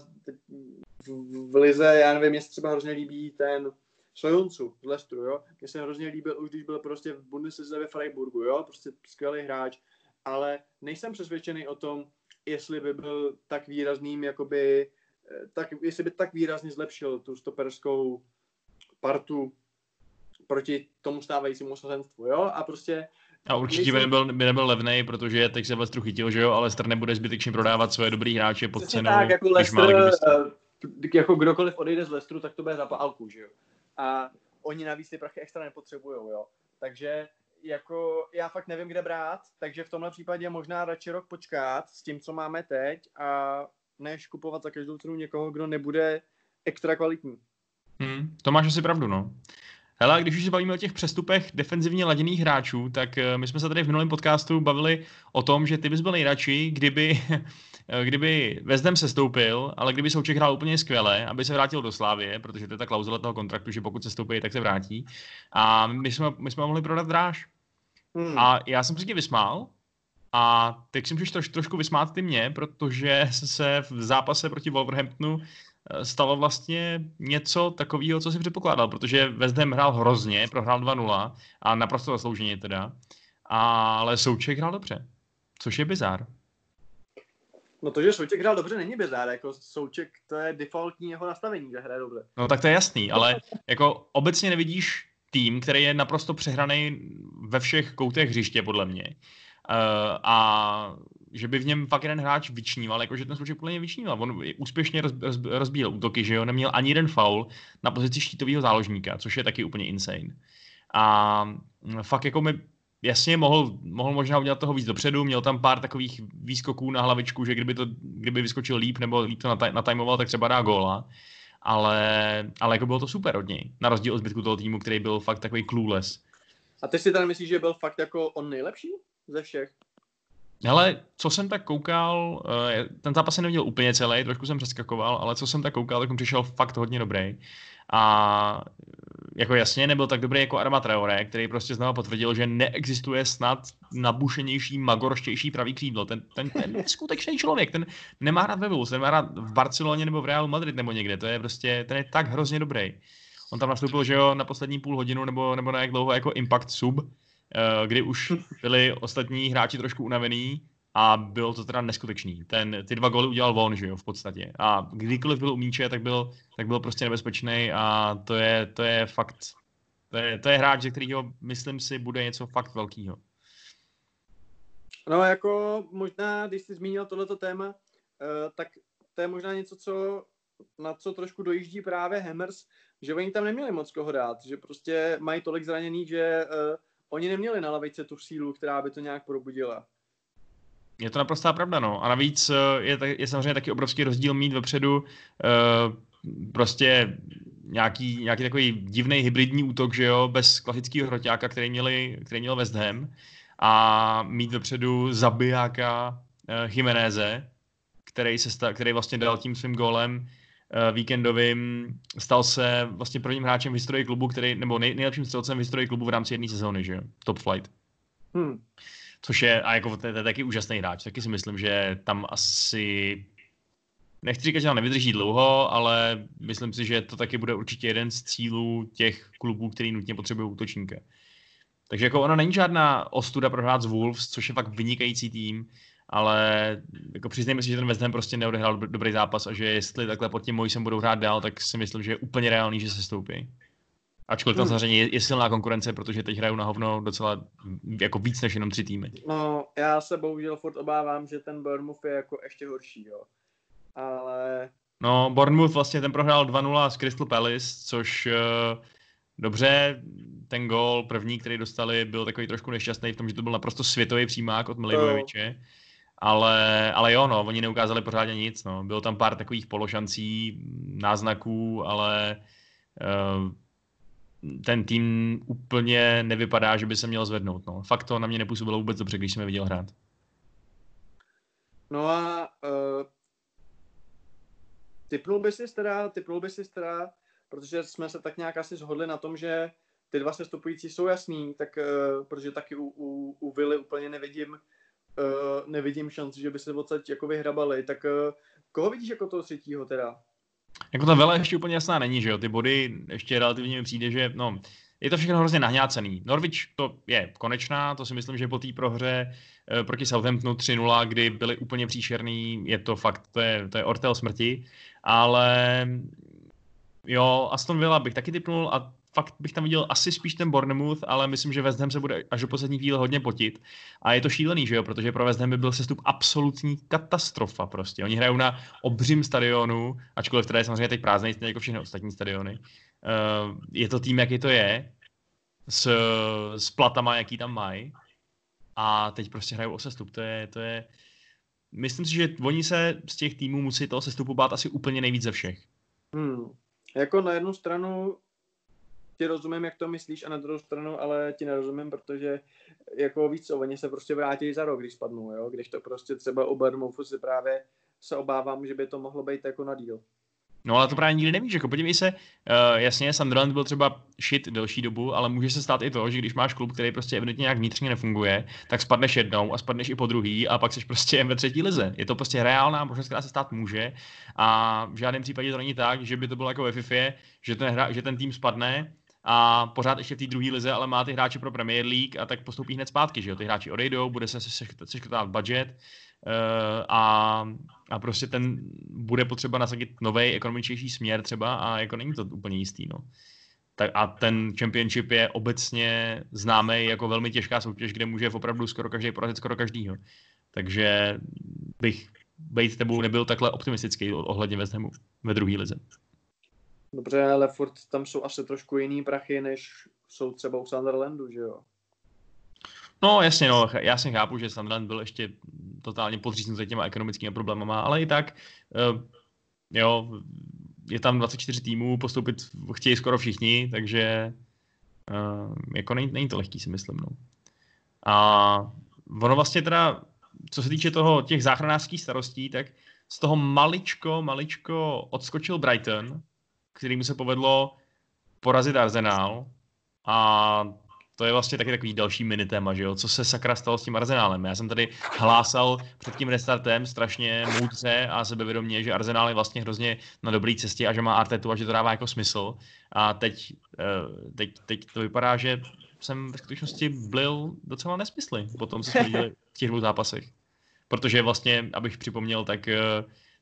v, v Lize, já nevím, mně se třeba hrozně líbí ten Sojuncu z Lestru, jo. Mně se hrozně líbil už, když byl prostě v Bundeslize ve Freiburgu, jo, prostě skvělý hráč, ale nejsem přesvědčený o tom, jestli by byl tak výrazným, jakoby, eh, tak, jestli by tak výrazně zlepšil tu stoperskou partu proti tomu stávajícímu sazenstvu, jo, a prostě a určitě by nebyl, by nebyl levný, protože teď se Lestru chytil, že jo, ale Lester nebude zbytečně prodávat svoje dobrý hráče pod cenou. Tak, jako Lester, eh, jako kdokoliv odejde z Lestru, tak to bude za pálku, že jo. A oni navíc ty prachy extra nepotřebují, jo. Takže jako já fakt nevím, kde brát, takže v tomhle případě možná radši rok počkat s tím, co máme teď a než kupovat za každou cenu někoho, kdo nebude extra kvalitní. Hmm, to máš asi pravdu, no. Hele, když už se bavíme o těch přestupech defenzivně laděných hráčů, tak eh, my jsme se tady v minulém podcastu bavili o tom, že ty bys byl nejradši, kdyby, kdyby Vezdem se stoupil, ale kdyby Souček hrál úplně skvěle, aby se vrátil do Slávie, protože to je ta klauzule toho kontraktu, že pokud se stoupí, tak se vrátí. A my jsme, my jsme mohli prodat dráž. Hmm. A já jsem se tě vysmál, a teď si můžeš troš, trošku vysmát ty mě, protože se v zápase proti Wolverhamptonu Eh, stalo vlastně něco takového, co si předpokládal, protože West Ham hrál hrozně, prohrál 2-0 a naprosto zaslouženě teda, ale Souček hrál dobře, což je bizár. No to, že Souček hrál dobře, není bizár, jako Souček, to je defaultní jeho nastavení, že hraje dobře. No tak to je jasný, ale jako obecně nevidíš tým, který je naprosto přehraný ve všech koutech hřiště, podle mě. Uh, a že by v něm fakt jeden hráč vyčníval, jakože ten souček plně vyčníval. On úspěšně roz, roz, rozbíjel útoky, že jo, neměl ani jeden faul na pozici štítového záložníka, což je taky úplně insane. A fakt jako mi jasně mohl, mohl možná udělat toho víc dopředu, měl tam pár takových výskoků na hlavičku, že kdyby, to, kdyby vyskočil líp nebo líp to natajmoval, tak třeba dá góla. Ale, ale jako bylo to super od něj, na rozdíl od zbytku toho týmu, který byl fakt takový clueless. A ty si teda myslíš, že byl fakt jako on nejlepší ze všech? Hele, co jsem tak koukal, eh, ten zápas jsem neviděl úplně celý, trošku jsem přeskakoval, ale co jsem tak koukal, tak on přišel fakt hodně dobrý. A jako jasně nebyl tak dobrý jako Arma Traore, který prostě znovu potvrdil, že neexistuje snad nabušenější, magorštější pravý křídlo. Ten, ten, ten skutečný člověk, ten nemá rád ve Wolves, ten má rád v Barceloně nebo v Realu Madrid nebo někde. To je prostě, ten je tak hrozně dobrý. On tam nastoupil, že jo, na poslední půl hodinu nebo, nebo na jak dlouho jako impact sub Eh, kdy už byli ostatní hráči trošku unavený a bylo to teda neskutečný. Ten, ty dva góly udělal von, že jo, v podstatě. A kdykoliv byl u míče, tak byl, tak byl prostě nebezpečný a to je, to je fakt, to je, to je hráč, ze kterého myslím si bude něco fakt velkého. No jako možná, když jsi zmínil tohleto téma, uh, tak to je možná něco, co, na co trošku dojíždí právě Hammers, že oni tam neměli moc koho dát, že prostě mají tolik zraněných, že uh, oni neměli na lavice tu sílu, která by to nějak probudila. Je to naprostá pravda, no. A navíc eh, je, je samozřejmě taky obrovský rozdíl mít vepředu uh, prostě nějaký, nějaký takový divný hybridní útok, že jo, bez klasického hroťáka, který, měli, který měl West Ham a mít vepředu zabijáka uh, Jiméneze, který, se, který vlastně dal tím svým gólem Eh, víkendovým stal se vlastně prvním hráčem v historii klubu, který, nebo nej, nejlepším střelcem v historii klubu v rámci jedné sezóny, že jo? Top flight. Hmm. Což je, a jako to je, to je taky úžasný hráč, taky si myslím, že tam asi nechci říkat, že tam nevydrží dlouho, ale myslím si, že to taky bude určitě jeden z cílů těch klubů, který nutně potřebují útočníka. Takže jako ono není žádná ostuda prohrát z Wolves, což je fakt vynikající tým ale jako přiznejme si, že ten West Ham prostě neodehrál dobrý zápas a že jestli takhle pod tím Moisem budou hrát dál, tak si myslím, že je úplně reálný, že se stoupí. Ačkoliv tam hmm. samozřejmě je, je silná konkurence, protože teď hrajou na hovno docela jako víc než jenom tři týmy. No, já se bohužel furt obávám, že ten Bournemouth je jako ještě horší, jo. Ale... No, Bournemouth vlastně ten prohrál 2-0 s Crystal Palace, což uh, dobře, ten gol první, který dostali, byl takový trošku nešťastný v tom, že to byl naprosto světový přímák od Milivojeviče. No ale, ale jo, no, oni neukázali pořádně nic, no. Bylo tam pár takových pološancí, náznaků, ale uh, ten tým úplně nevypadá, že by se měl zvednout, no. Fakt to na mě nepůsobilo vůbec dobře, když jsem je viděl hrát. No a uh, typnul by si teda, typnul by si teda, protože jsme se tak nějak asi shodli na tom, že ty dva sestupující jsou jasný, tak uh, protože taky u, u, u Vily úplně nevidím uh, nevidím šanci, že by se odsaď jako vyhrabali, tak uh, koho vidíš jako toho třetího teda? Jako ta vela ještě úplně jasná není, že jo, ty body ještě relativně mi přijde, že no, je to všechno hrozně nahňácený. Norwich to je konečná, to si myslím, že po té prohře e, proti Southamptonu 3-0, kdy byli úplně příšerný, je to fakt, to je, to je ortel smrti, ale jo, Aston Villa bych taky typnul a fakt bych tam viděl asi spíš ten Bournemouth, ale myslím, že West Ham se bude až do poslední chvíle hodně potit. A je to šílený, že jo, protože pro West Ham by byl sestup absolutní katastrofa prostě. Oni hrajou na obřím stadionu, ačkoliv teda je samozřejmě teď prázdný, stejně jako všechny ostatní stadiony. Uh, je to tým, jaký to je, s, s platama, jaký tam mají. A teď prostě hrajou o sestup. To je, to je... Myslím si, že oni se z těch týmů musí toho sestupu bát asi úplně nejvíc ze všech. Hmm. Jako na jednu stranu ti rozumím, jak to myslíš a na druhou stranu, ale ti nerozumím, protože jako víc co, oni se prostě vrátí za rok, když spadnou, jo? když to prostě třeba u Bournemouthu si právě se obávám, že by to mohlo být jako na díl. No ale to právě nikdy nevíš, jako podívej se, uh, jasně, Sunderland byl třeba shit delší dobu, ale může se stát i to, že když máš klub, který prostě evidentně nějak vnitřně nefunguje, tak spadneš jednou a spadneš i po druhý a pak jsi prostě *laughs* ve třetí lize. Je to prostě reálná možnost, která se stát může a v žádném případě to není tak, že by to bylo jako ve FIFA, že ten, hra, že ten tým spadne a pořád ještě v té druhé lize, ale má ty hráče pro Premier League a tak postoupí hned zpátky, že jo? Ty hráči odejdou, bude se seškrtat budget uh, a, a prostě ten bude potřeba nasadit nový ekonomičnější směr třeba a jako není to úplně jistý, no. Tak a ten championship je obecně známý jako velmi těžká soutěž, kde může opravdu skoro každý porazit skoro každýho. Takže bych být tebou nebyl takhle optimistický ohledně West Hamu ve druhé lize. Dobře, ale furt tam jsou asi trošku jiný prachy, než jsou třeba u Sunderlandu, že jo? No jasně, no, já si chápu, že Sunderland byl ještě totálně podříznutý těma ekonomickými problémama, ale i tak, uh, jo, je tam 24 týmů, postoupit chtějí skoro všichni, takže uh, jako není, není to lehký, si myslím, no. A ono vlastně teda, co se týče toho, těch záchranářských starostí, tak z toho maličko, maličko odskočil Brighton, kterýmu se povedlo porazit Arsenal a to je vlastně taky takový další mini téma, že jo? Co se sakra stalo s tím Arsenálem? Já jsem tady hlásal před tím restartem strašně moudře a sebevědomě, že Arsenál je vlastně hrozně na dobré cestě a že má Artetu a že to dává jako smysl. A teď, eh, teď, teď to vypadá, že jsem ve skutečnosti byl docela nesmysly po tom, co jsme viděli v těch dvou zápasech. Protože vlastně, abych připomněl, tak eh,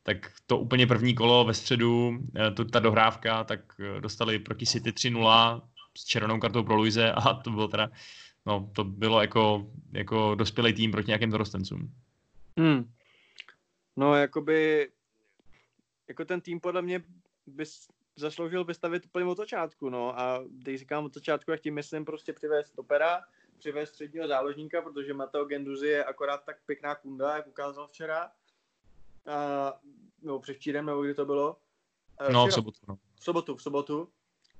tak to úplně první kolo ve středu, eh, to, ta dohrávka, tak eh, dostali proti City 3-0 s červenou kartou pro Luise a to bylo teda, no, to bylo jako, jako dospělý tým proti nějakým dorostencům. Hmm. No, jakoby, jako ten tým podle mě by zasloužil vystavit úplně od začátku, no, a když říkám od začátku, jak tím myslím prostě přivést stopera, přivést středního záložníka, protože Mateo Genduzi je akorát tak pěkná kunda, jak ukázal včera, a, nebo převčírem, nebo kdy to bylo. No, v sobotu. No. V sobotu, v sobotu.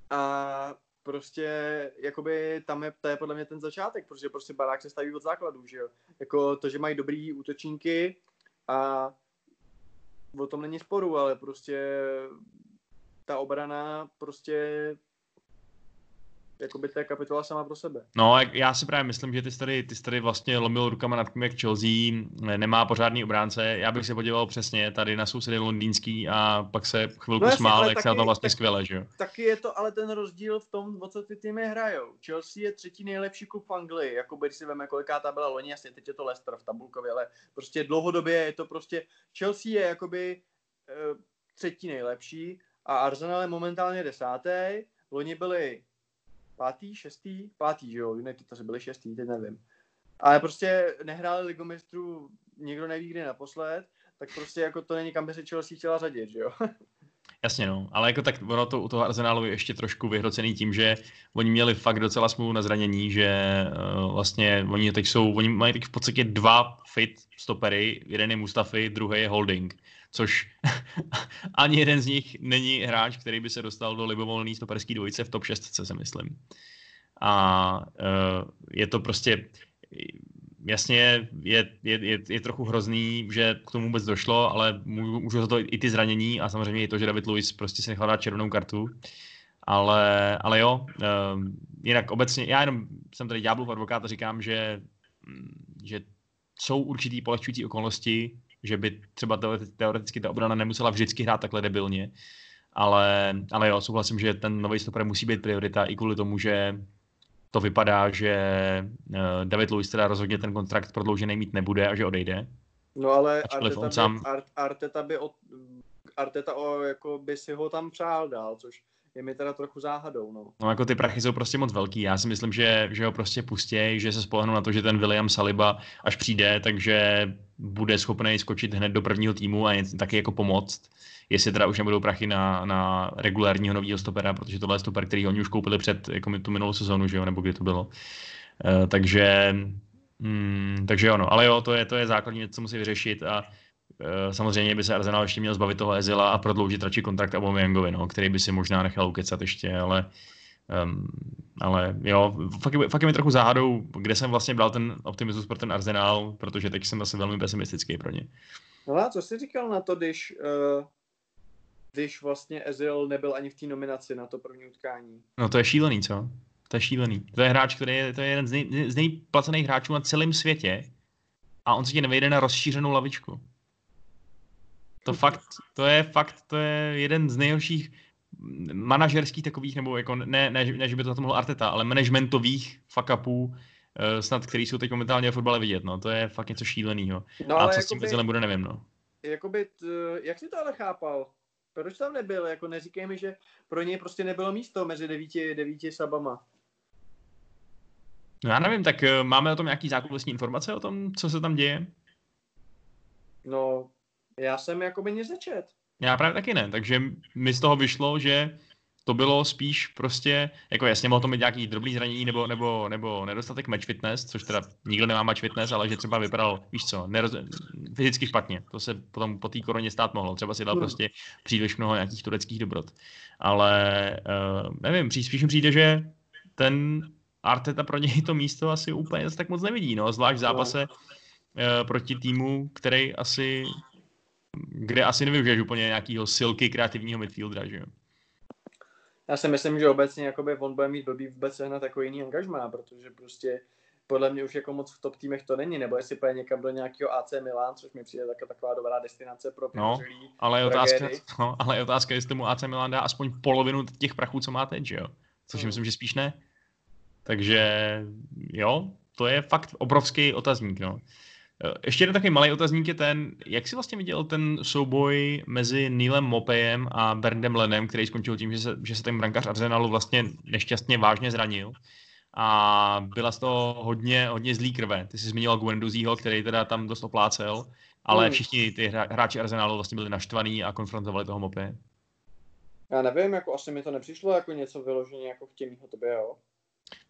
A prostě, jakoby tam je, to je podle mě ten začátek, protože prostě barák se staví od základů, že jo. Jako to, že mají dobrý útočníky a o tom není sporu, ale prostě ta obrana prostě jakoby to je kapitola sama pro sebe. No, já si právě myslím, že ty jsi tady, ty jsi tady vlastně lomil rukama nad tím, jak Chelsea nemá pořádný obránce. Já bych se podíval přesně tady na sousedy londýnský a pak se chvilku no smál, jak taky, se na to vlastně tak, skvěle, že jo? Taky je to ale ten rozdíl v tom, o co ty týmy hrajou. Chelsea je třetí nejlepší klub v Anglii, jako když si veme, koliká ta byla loni, jasně, teď je to Leicester v tabulkově, ale prostě dlouhodobě je to prostě, Chelsea je jakoby uh, třetí nejlepší a Arsenal je momentálně desátý, loni byli pátý, šestý, pátý, že jo, United to byli šestý, teď nevím. Ale prostě nehráli ligomistrů, nikdo neví kdy naposled, tak prostě jako to není kam by se Chelsea chtěla řadit, že jo. *laughs* Jasně no, ale jako tak ono to u toho Arsenálu je ještě trošku vyhrocený tím, že oni měli fakt docela smlouvu na zranění, že uh, vlastně oni teď jsou, oni mají teď v podstatě dva fit stopery, jeden je Mustafy, druhý je Holding což *laughs* ani jeden z nich není hráč, který by se dostal do libovolný stoperský dvojice v top 6, se myslím. A uh, je to prostě, jasně, je, je, je, je trochu hrozný, že k tomu vůbec došlo, ale můžu za to i ty zranění a samozřejmě i to, že David Luiz prostě se nechal dát červenou kartu. Ale, ale jo, uh, jinak obecně, já jenom jsem tady ďáblův advokát a říkám, že, že jsou určitý polehčující okolnosti, že by třeba teoreticky ta obrana nemusela vždycky hrát takhle debilně, ale, ale jo, souhlasím, že ten nový stoper musí být priorita i kvůli tomu, že to vypadá, že uh, David Luiz teda rozhodně ten kontrakt prodloužený mít nebude a že odejde. No ale Arteta by, sám... Arteta by, od, Arteta o, jako by si ho tam přál dál, což je mi teda trochu záhadou. No. no jako ty prachy jsou prostě moc velký. Já si myslím, že, že ho prostě pustějí, že se spolehnou na to, že ten William Saliba až přijde, takže bude schopný skočit hned do prvního týmu a taky jako pomoct. Jestli teda už nebudou prachy na, na regulárního nového stopera, protože tohle je stoper, který oni už koupili před jako tu minulou sezonu, že jo, nebo kdy to bylo. Uh, takže, mm, takže ono, ale jo, to je, to je základní, co musí vyřešit a samozřejmě by se Arsenal ještě měl zbavit toho Ezila a prodloužit radši kontrakt Aubameyangovi, no, který by si možná nechal ukecat ještě, ale Um, ale jo, fakt, fakt je mi trochu záhadou, kde jsem vlastně bral ten optimismus pro ten Arsenal, protože teď jsem zase velmi pesimistický pro ně. No a co jsi říkal na to, když, uh, když vlastně Ezil nebyl ani v té nominaci na to první utkání? No to je šílený, co? To je šílený. To je hráč, který je, to je jeden z, nej, z nejplacených hráčů na celém světě a on se ti nevejde na rozšířenou lavičku. To fakt, to je fakt, to je jeden z nejhorších manažerských takových, nebo jako ne, ne, ne že by to za to mohl Arteta, ale managementových fuck upů, uh, snad, který jsou teď momentálně v fotbale vidět, no, to je fakt něco šíleného. No, a co s tím bude, nevím, no. Jakoby, t, jak jsi to ale chápal? Proč tam nebyl? Jako neříkej mi, že pro něj prostě nebylo místo mezi devíti, devíti sabama. No já nevím, tak uh, máme o tom nějaký zákulisní informace o tom, co se tam děje? No, já jsem jakoby nic nečet. Já právě taky ne, takže mi z toho vyšlo, že to bylo spíš prostě, jako jasně mohl to mít nějaký drobný zranění nebo, nebo, nebo nedostatek match fitness, což teda nikdo nemá match fitness, ale že třeba vypadal, víš co, neroz, fyzicky špatně. To se potom po té koroně stát mohlo. Třeba si dal hmm. prostě příliš mnoho nějakých tureckých dobrot. Ale uh, nevím, spíš mi přijde, že ten Arteta pro něj to místo asi úplně tak moc nevidí, no, zvlášť v zápase uh, proti týmu, který asi kde asi nevyužiješ úplně nějakýho silky kreativního midfieldera, že jo? Já si myslím, že obecně jakoby on bude mít blbý vůbec sehnat jako jiný angažmá, protože prostě podle mě už jako moc v top týmech to není, nebo jestli půjde někam do nějakého AC Milan, což mi přijde taková, taková dobrá destinace pro no, ale je otázka, *laughs* no, ale je otázka, jestli tomu AC Milan dá aspoň polovinu těch prachů, co má teď, že jo? Což hmm. myslím, že spíš ne. Takže jo, to je fakt obrovský otazník, no. Eh, ještě jeden takový malý otazník je ten, jak jsi vlastně viděl ten souboj mezi Neilem Mopejem a Berndem Lenem, který skončil tím, že se, že se ten brankář Arsenalu vlastně nešťastně vážně zranil a byla z toho hodně, hodně zlý krve. Ty jsi zmínil Guendouziho, který teda tam dost oplácel, ale hmm. všichni ty hráči Arsenalu vlastně byli naštvaní a konfrontovali toho Mopeje. Já nevím, jako asi mi to nepřišlo jako něco vyloženě jako chtěnýho tobě, jo?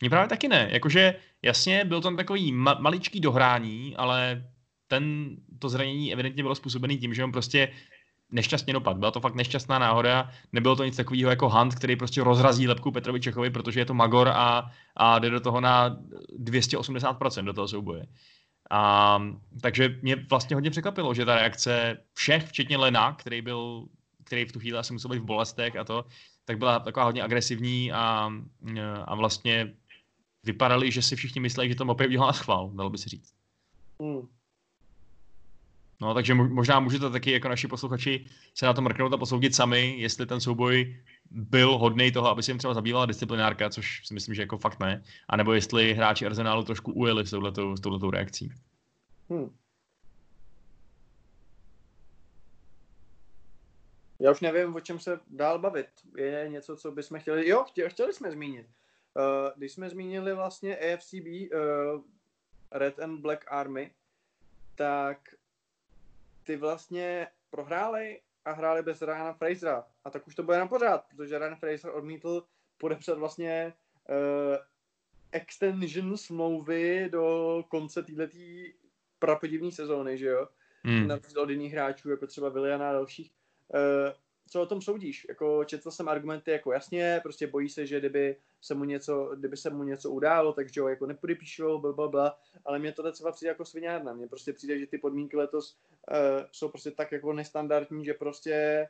Mně právě taky ne. Jakože jasně, byl tam takový ma- maličký dohrání, ale ten, to zranění evidentně bylo způsobené tím, že on prostě nešťastně dopad. Byla to fakt nešťastná náhoda, nebylo to nic takového jako Hunt, který prostě rozrazí lepku Petrovi Čechovi, protože je to Magor a, a jde do toho na 280% do toho souboje. A, takže mě vlastně hodně překvapilo, že ta reakce všech, včetně Lena, který byl, který v tu chvíli asi musel být v bolestech a to, tak byla taková hodně agresivní a, a vlastně vypadali, že si všichni mysleli, že to opět na schvál, dalo by se říct. Hmm. No, takže možná můžete taky jako naši posluchači se na to mrknout a posoudit sami, jestli ten souboj byl hodný toho, aby se jim třeba zabývala disciplinárka, což si myslím, že jako fakt ne, anebo jestli hráči Arsenálu trošku ujeli s touhletou, s touhletou reakcí. Hmm. Já už nevím, o čem se dál bavit. Je něco, co bychom chtěli... Jo, chtěli, chtěli jsme zmínit. Uh, když jsme zmínili vlastně AFCB, uh, eh, Red and Black Army, tak ty vlastně prohráli a hráli bez Ryana Frasera. A tak už to bude na pořád, protože Ryan Fraser odmítl podepsat vlastně uh, extension smlouvy do konce této prapodivné sezóny, že jo? Hmm. Na od jiných hráčů, jako třeba Williana a dalších. Uh, co o tom soudíš? Jako četl jsem argumenty jako jasně, prostě bojí se, že kdyby se mu něco, kdyby se mu něco událo, takže ho jako nepodepíšou, bla, bla, bla, ale mě to třeba přijde jako sviňárna. Mně prostě přijde, že ty podmínky letos uh, jsou prostě tak jako nestandardní, že prostě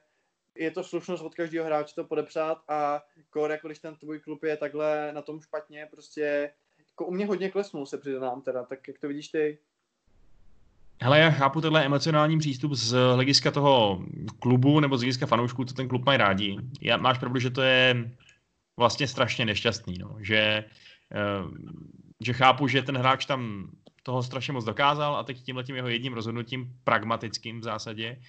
je to slušnost od každého hráče to podepsat a kor, jako když ten tvůj klub je takhle na tom špatně, prostě jako u mě hodně klesnul, se přiznám teda, tak jak to vidíš ty? Hele, já chápu tenhle emocionální přístup z hlediska toho klubu nebo z hlediska fanoušků, co ten klub mají rádi. Já, máš pravdu, že to je vlastně strašně nešťastný, no. že, eh, že chápu, že ten hráč tam toho strašně moc dokázal a teď tímhle tím jeho jedním rozhodnutím, pragmatickým v zásadě,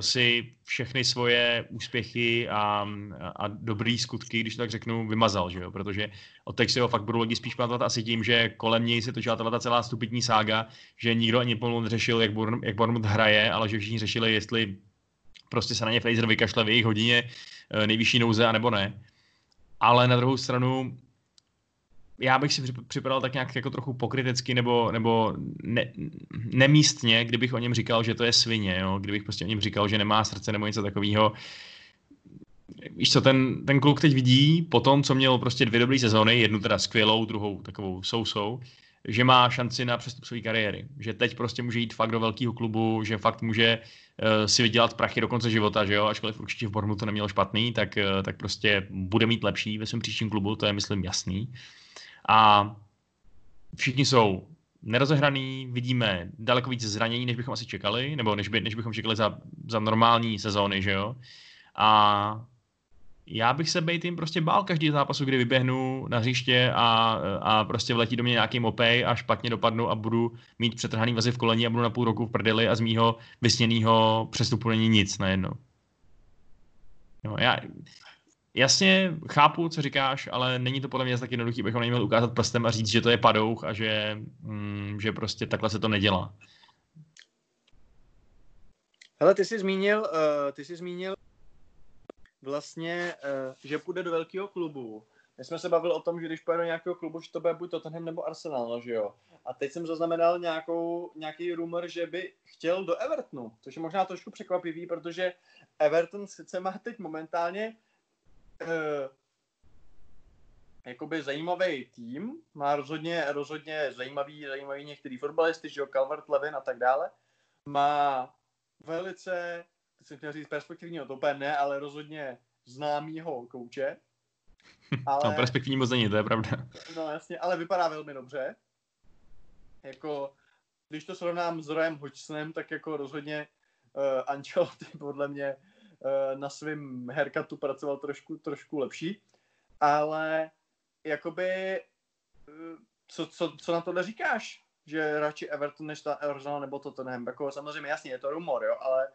si všechny svoje úspěchy a, a dobrý skutky, když to tak řeknu, vymazal, že jo? protože od teď si ho fakt budou lidi spíš pamatovat asi tím, že kolem něj se točila ta celá stupidní sága, že nikdo ani plnou neřešil, jak, Bournemouth, jak Bournemouth hraje, ale že všichni řešili, jestli prostě se na ně Fraser vykašle v jejich hodině eh, nejvyšší nouze, anebo ne. Ale na druhou stranu já bych si připadal tak nějak jako trochu pokrytecky nebo, nebo ne, nemístně, kdybych o něm říkal, že to je svině, jo? kdybych prostě o něm říkal, že nemá srdce nebo něco takového. Víš co, ten, ten kluk teď vidí po tom, co měl prostě dvě dobré sezóny, jednu teda skvělou, druhou takovou sousou, že má šanci na přestup své kariéry. Že teď prostě může jít fakt do velkého klubu, že fakt může uh, si vydělat prachy do konce života, že jo, ačkoliv určitě v Bornu to nemělo špatný, tak, uh, tak prostě bude mít lepší ve svém příštím klubu, to je myslím jasný. A všichni jsou nerozehraný, vidíme daleko víc zranění, než bychom asi čekali, nebo než, by, než bychom čekali za, za normální sezóny, že jo. A já bych se bejt jim prostě bál každý zápasu, kdy vyběhnu na hřiště a, a prostě vletí do mě nějaký mopej a špatně dopadnu a budu mít přetrhaný vazy v koleni a budu na půl roku v prdeli a z mýho vysněného přestupu není nic najednou. Jo, já, Jasně, chápu, co říkáš, ale není to podle mě tak jednoduchý, bychom neměli ukázat prstem a říct, že to je padouch a že, mm, že prostě takhle se to nedělá. Hele, ty jsi zmínil, uh, ty jsi zmínil vlastně, uh, že půjde do velkého klubu. My jsme se bavili o tom, že když půjde do nějakého klubu, že to bude buď Tottenham nebo Arsenal, no, že jo. A teď jsem zaznamenal nějakou, nějaký rumor, že by chtěl do Evertonu, což je možná trošku překvapivý, protože Everton sice má teď momentálně jakoby zajímavý tým, má rozhodně, rozhodně zajímavý, zajímavý některý fotbalisty, že jo, Calvert Levin a tak dále. Má velice, teď jsem chtěl říct perspektivního, to úplně ne, ale rozhodně známýho kouče. *laughs* Ale, no, perspektivní moc není, to je pravda. *laughs* No jasně, ale vypadá velmi dobře. Jako, když to srovnám s Royem Hodgsonem, tak jako rozhodně uh, Ancelotti podle mě Eh, na svém haircutu pracoval trošku, trošku lepší, ale jakoby eh, co, co, co na tohle říkáš? Že radši Everton než ta Arsenal nebo Tottenham. Jako samozřejmě jasně, je to rumor, jo, ale,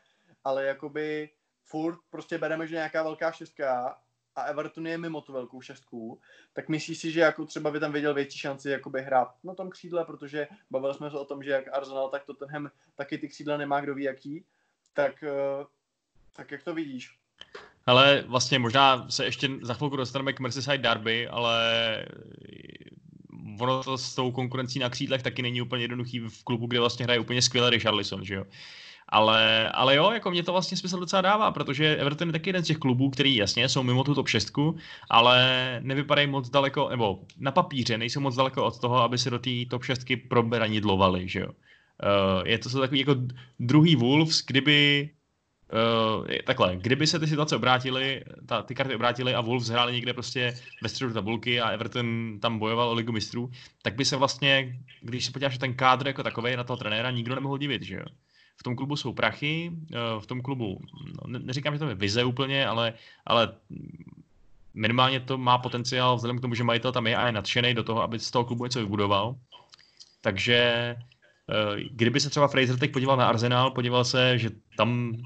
ale jakoby furt prostě bereme, že nějaká velká šestka a Everton je mimo tu velkou šestku, tak myslíš si, že jako třeba by tam viděl větší šanci jakoby hrát na tom křídle, protože bavili jsme se o tom, že jak Arsenal, tak Tottenham taky ty křídla nemá kdo ví jaký, tak eh, tak jak to vidíš? Ale vlastně možná se ještě za chvilku dostaneme k Merseyside Derby, ale ono to s tou konkurencí na křídlech taky není úplně jednoduchý v klubu, kde vlastně hraje úplně skvěle Richarlison, že jo. Ale, ale jo, jako mě to vlastně smysl docela dává, protože Everton je taky jeden z těch klubů, který jasně jsou mimo tu top 6, ale nevypadají moc daleko, nebo na papíře nejsou moc daleko od toho, aby se do té top 6 proberanidlovali, že jo. Uh, je to takový jako druhý Wolves, kdyby Uh, takhle, kdyby se ty situace obrátily, ta, ty karty obrátily a Wolves hráli někde prostě ve středu tabulky a Everton tam bojoval o ligu mistrů, tak by se vlastně, když se podíváš ten kádr jako takový na toho trenéra, nikdo nemohl divit, že jo. V tom klubu jsou prachy, uh, v tom klubu, no, ne, neříkám, že to je vize úplně, ale, ale minimálně to má potenciál vzhledem k tomu, že majitel tam je a je nadšený do toho, aby z toho klubu něco vybudoval. Takže uh, kdyby se třeba Fraser teď podíval na Arsenal, podíval se, že tam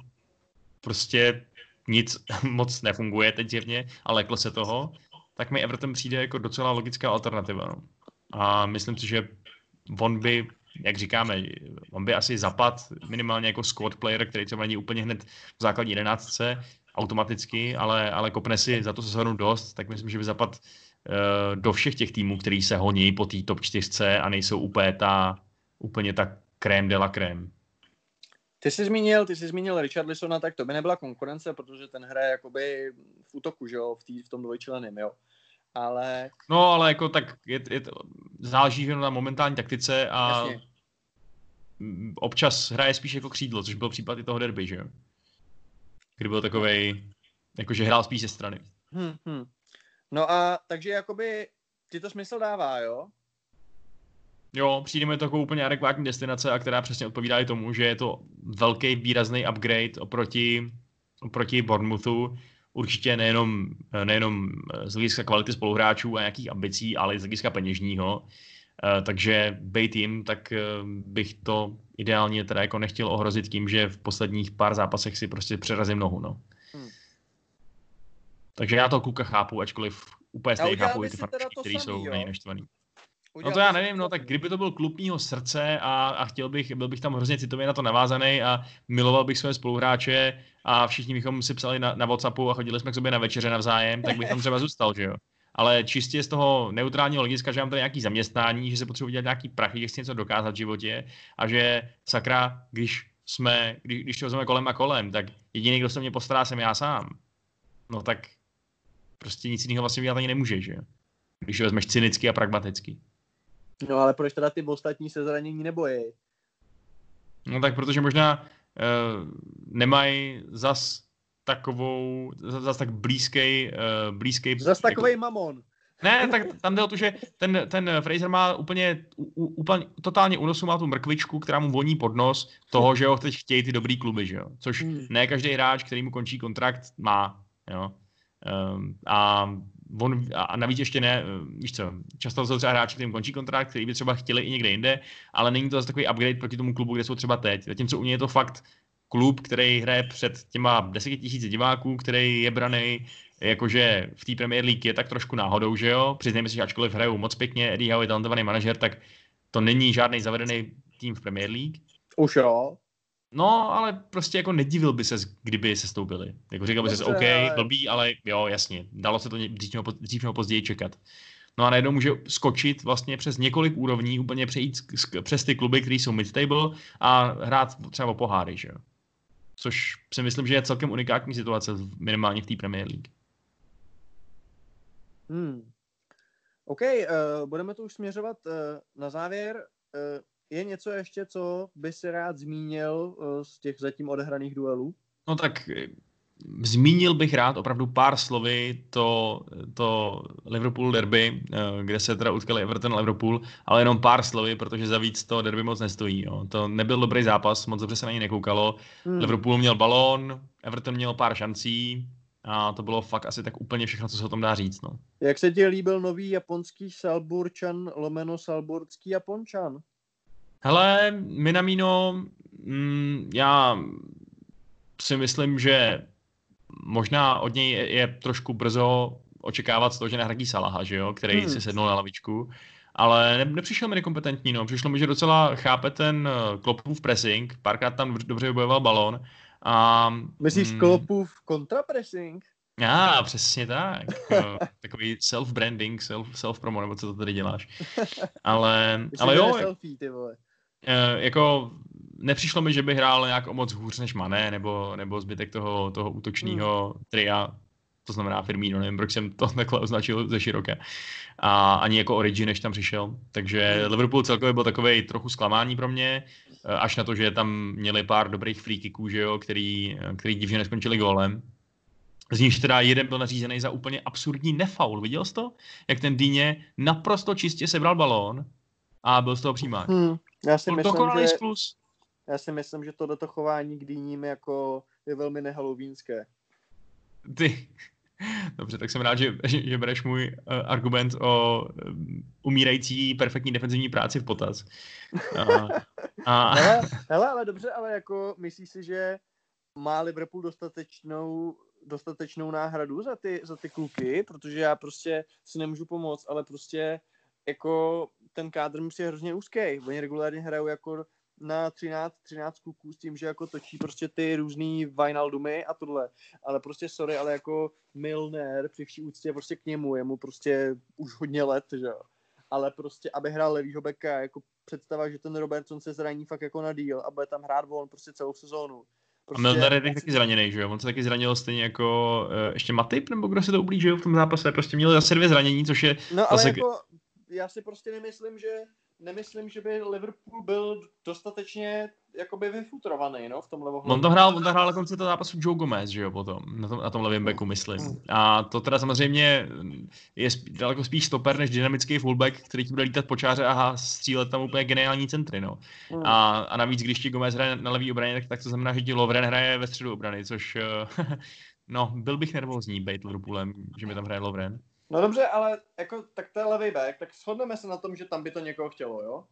prostě nic *laughs* moc nefunguje teď zjevně a leklo se toho, tak mi Everton přijde jako docela logická alternativa. No. A myslím si, že on by, jak říkáme, on by asi zapad minimálně jako squad player, který třeba není úplně hned v základní jedenáctce, automaticky, ale, ale kopne si za to sezónu dost, tak myslím, že by zapad uh, do všech těch týmů, který se honí po té top 4 a nejsou úplně ta, úplně ta crème de la crème. Ty jsi zmínil, ty jsi zmínil Richarlisona, tak to by nebyla konkurence, protože ten hraje jakoby v útoku, že jo, v, tý, v tom dvojčleným, jo. Ale... No, ale jako tak je, je to, záleží že na momentální taktice a Jasně. občas hraje spíš jako křídlo, což byl případ i toho derby, že jo. Kdy byl takovej Jakože hrál spíš ze strany. Hmm, hmm. No a takže jakoby ti to smysl dává, jo? Jo, přijde mi to jako úplně adekvátní destinace, a která přesně odpovídá i tomu, že je to velký výrazný upgrade oproti, oproti Bournemouthu. Určitě nejenom, nejenom z hlediska kvality spoluhráčů a nějakých ambicí, ale i z hlediska peněžního. Uh, takže bejt jim, tak uh, bych to ideálně teda jako nechtěl ohrozit tím, že v posledních pár zápasech si prostě přerazím nohu, no. Hmm. Takže já to kluka chápu, ačkoliv úplně stejně chápu i ty fanoušky, kteří jsou nejnaštvaný. No to já nevím, no tak kdyby to byl klub mýho srdce a, a chtěl bych, byl bych tam hrozně citově na to navázaný a miloval bych své spoluhráče a všichni bychom si psali na, na Whatsappu a chodili jsme k sobě na večeře navzájem, tak bych tam třeba zůstal, že jo. Ale čistě z toho neutrálního hlediska, že mám tady nějaký zaměstnání, že se potřebuji dělat nějaký prachy, že chci něco dokázat v životě a že sakra, když jsme, když, když to kolem a kolem, tak jediný, kdo se mě postará, jsem já sám. No tak prostě nic jiného vlastně dělat ani nemůže, že jo. Když ho vezmeš cynicky a pragmaticky. No ale proč teda ty ostatní se zranění nebojí? No tak protože možná uh, nemají zas takovou, zas, tak blízký, uh, blízký... Zas jako... takový mamon. Ne, tak tam jde o to, že ten, ten Fraser má úplně, úplně totálně unosu má tu mrkvičku, která mu voní pod nos toho, že ho teď chtějí ty dobrý kluby, že jo. Což hmm. ne každý hráč, který mu končí kontrakt, má, jo. Um, a on, a navíc ještě ne, víš co, často jsou třeba hráči, kterým končí kontrakt, který by třeba chtěli i někde jinde, ale není to zase takový upgrade proti tomu klubu, kde jsou třeba teď. Zatímco u něj je to fakt klub, který hraje před těma deseti tisíci diváků, který je braný jakože v té Premier League je tak trošku náhodou, že jo? Přiznejme si, že ačkoliv hrajou moc pěkně, Eddie Howe je talentovaný manažer, tak to není žádný zavedený tým v Premier League. Už jo. No, ale prostě jako nedivil by se, kdyby se stoupili. Jako říkal by se, OK, ale... blbý, ale jo, jasně, dalo se to dřív nebo, dřív nebo později čekat. No a najednou může skočit vlastně přes několik úrovní, úplně přejít přes ty kluby, které jsou mid-table a hrát třeba o poháry, že jo. Což si myslím, že je celkem unikátní situace minimálně v té Premier League. Hmm. OK, uh, budeme tu už směřovat uh, na závěr. Uh, je něco ještě, co by si rád zmínil uh, z těch zatím odehraných duelů? No tak zmínil bych rád opravdu pár slovy to, to Liverpool derby, kde se teda utkali Everton a Liverpool, ale jenom pár slovy, protože za víc to derby moc nestojí. Jo. To nebyl dobrý zápas, moc dobře se na něj nekoukalo. Hmm. Liverpool měl balón, Everton měl pár šancí, a to bylo fakt asi tak úplně všechno, co se o tom dá říct. No. Jak se ti líbil nový japonský Salburčan, lomeno Salburský Japončan? Hele, Minamino, mm, já si myslím, že možná od něj je, je trošku brzo očekávat z toho, že nahradí Salaha, že jo, který hmm. si sednul na lavičku. Ale ne, nepřišel mi nekompetentní, no. Přišlo mi, že docela chápe ten uh, Klopův pressing, párkrát tam dobře vybojoval balón, a, Myslíš mm, Klopův kontrapressing? Já, přesně tak. *laughs* Takový self-branding, self, self-promo, nebo co to tady děláš. *laughs* Ale, ale jo, selfie, ty vole. Uh, jako nepřišlo mi, že by hrál nějak o moc hůř než Mané, nebo, nebo zbytek toho, toho útočního hmm. tria, to znamená Firmino, nevím, proč jsem to *laughs* takhle označil ze široké. A ani jako Origin, než tam přišel. Takže hmm. Liverpool celkově byl takový trochu zklamání pro mě. Eh, až na to, že tam měli pár dobrých free kicků, že jo, který, který divně neskončili gólem. Z níž teda jeden byl nařízený za úplně absurdní nefaul. Viděl jsi to? Jak ten Dýně naprosto čistě sebral balón a byl z toho přímák. Hmm, já si myslím, že, sklus. Já si myslím, že tohleto chování k Dýním jako je velmi nehalovínské. Ty, *laughs* Dobře, tak jsem rád, že, že, že bereš můj uh, argument o um, umírající perfektní defenzivní práci v potaz. Uh, a... *laughs* hele, *laughs* hele, ale dobře, ale jako myslíš si, že má Liverpool dostatečnou, dostatečnou náhradu za ty, za ty kluky, protože já prostě si nemůžu pomoct, ale prostě jako ten kádr musí je hrozně úzký. Oni regulárně hrajou jako na 13, 13 kluků s tím, že jako točí prostě ty různý Vinaldumy a tohle. Ale prostě sorry, ale jako Milner při vší úctě prostě k němu, je mu prostě už hodně let, že jo. Ale prostě, aby hrál levýho beka, jako představa, že ten Robertson se zraní fakt jako na díl a bude tam hrát on prostě celou sezónu. Prostě... A Milner je taky zraněný, že jo? On se taky zranil stejně jako uh, ještě Matip, nebo kdo se to ublížil v tom zápase. Prostě měl zase dvě zranění, což je... No ale zase... jako, já si prostě nemyslím, že nemyslím, že by Liverpool byl dostatečně jakoby vyfutrovaný, no, v tomhle ohledu. On to hrál, on to hrál na konci toho zápasu Joe Gomez, že jo, potom, na tom, na tom levém backu, myslím. A to teda samozřejmě je spí, daleko spíš stoper než dynamický fullback, který ti bude lítat po čáře a střílet tam úplně geniální centry, no. Hmm. A, a navíc, když ti Gomez hraje na levý obraně, tak, tak to znamená, že ti Lovren hraje ve středu obrany, což, eh, *laughs* no, byl bych nervózní bejt Liverpoolem, že mi tam hraje Lovren. No dobře, ale jako, tak to je levý back, tak shodneme se na tom, že tam by to někoho chtělo, jo?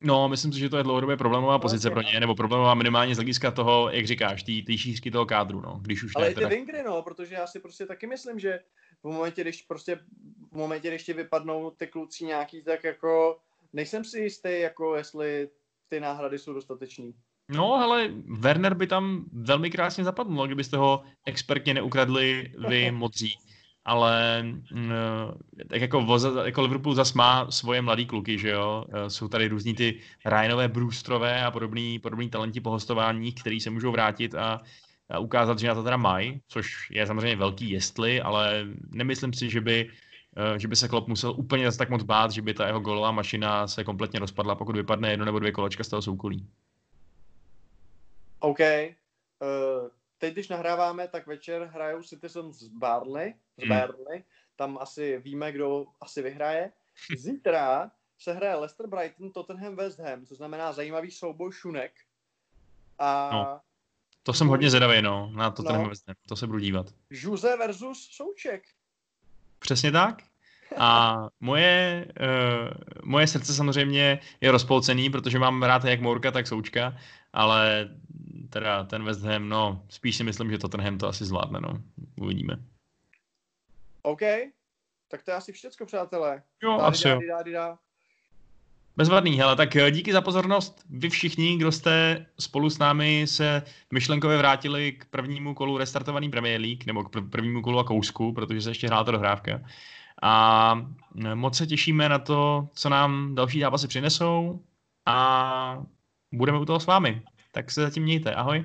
No, myslím si, že to je dlouhodobě problémová pozice pro ně, nebo problémová minimálně z hlediska toho, jak říkáš, té šířky toho kádru, no, když už Ale ne, i ty teda... Wingry, no, protože já si prostě taky myslím, že v momentě, když prostě, v momentě, když ti vypadnou ty kluci nějaký, tak jako nejsem si jistý, jako jestli ty náhrady jsou dostatečný. No, ale Werner by tam velmi krásně zapadl, no, kdybyste ho expertně neukradli vy modří ale mm, tak jako, voza, jako Liverpool zas má svoje mladý kluky, že jo, e, jsou tady různí ty Ryanové, Brewstrové a podobný, podobný talenti po hostování, který se můžou vrátit a, a ukázat, že na to teda mají, což je samozřejmě velký jestli, ale nemyslím si, že by e, že by se Klopp musel úplně zase tak moc bát, že by ta jeho golová mašina se kompletně rozpadla, pokud vypadne jedno nebo dvě kolečka z toho soukolí. OK. Uh, teď, když nahráváme, tak večer hrajou Citizens z Barley, z hmm. Barley. Tam asi víme, kdo asi vyhraje. Zítra se hraje Leicester Brighton, Tottenham West Ham, to znamená zajímavý souboj šunek. A no, to jsem hodně zvědavý, no, na Tottenham no, West Ham, to se budu dívat. Žuze versus Souček. Přesně tak. A moje, uh, moje srdce samozřejmě je rozpolcený, protože mám rád jak Mourka, tak Součka, ale teda ten West Ham, no, spíš si myslím, že Tottenham to asi zvládne, no. Uvidíme. OK, tak to je asi všecko, přátelé. Jo, dády, asi dády, dády, dády. Bezvadný, hele, tak eh, díky za pozornost. Vy všichni, kdo jste spolu s námi se myšlenkově vrátili k prvnímu kolu restartovaný Premier League, nebo k prvnímu kolu a kousku, protože se ještě hrála ta dohrávka. A eh, moc se těšíme na to, co nám další zápasy přinesou a budeme u toho s vámi. Tak se zatím mějte. Ahoj.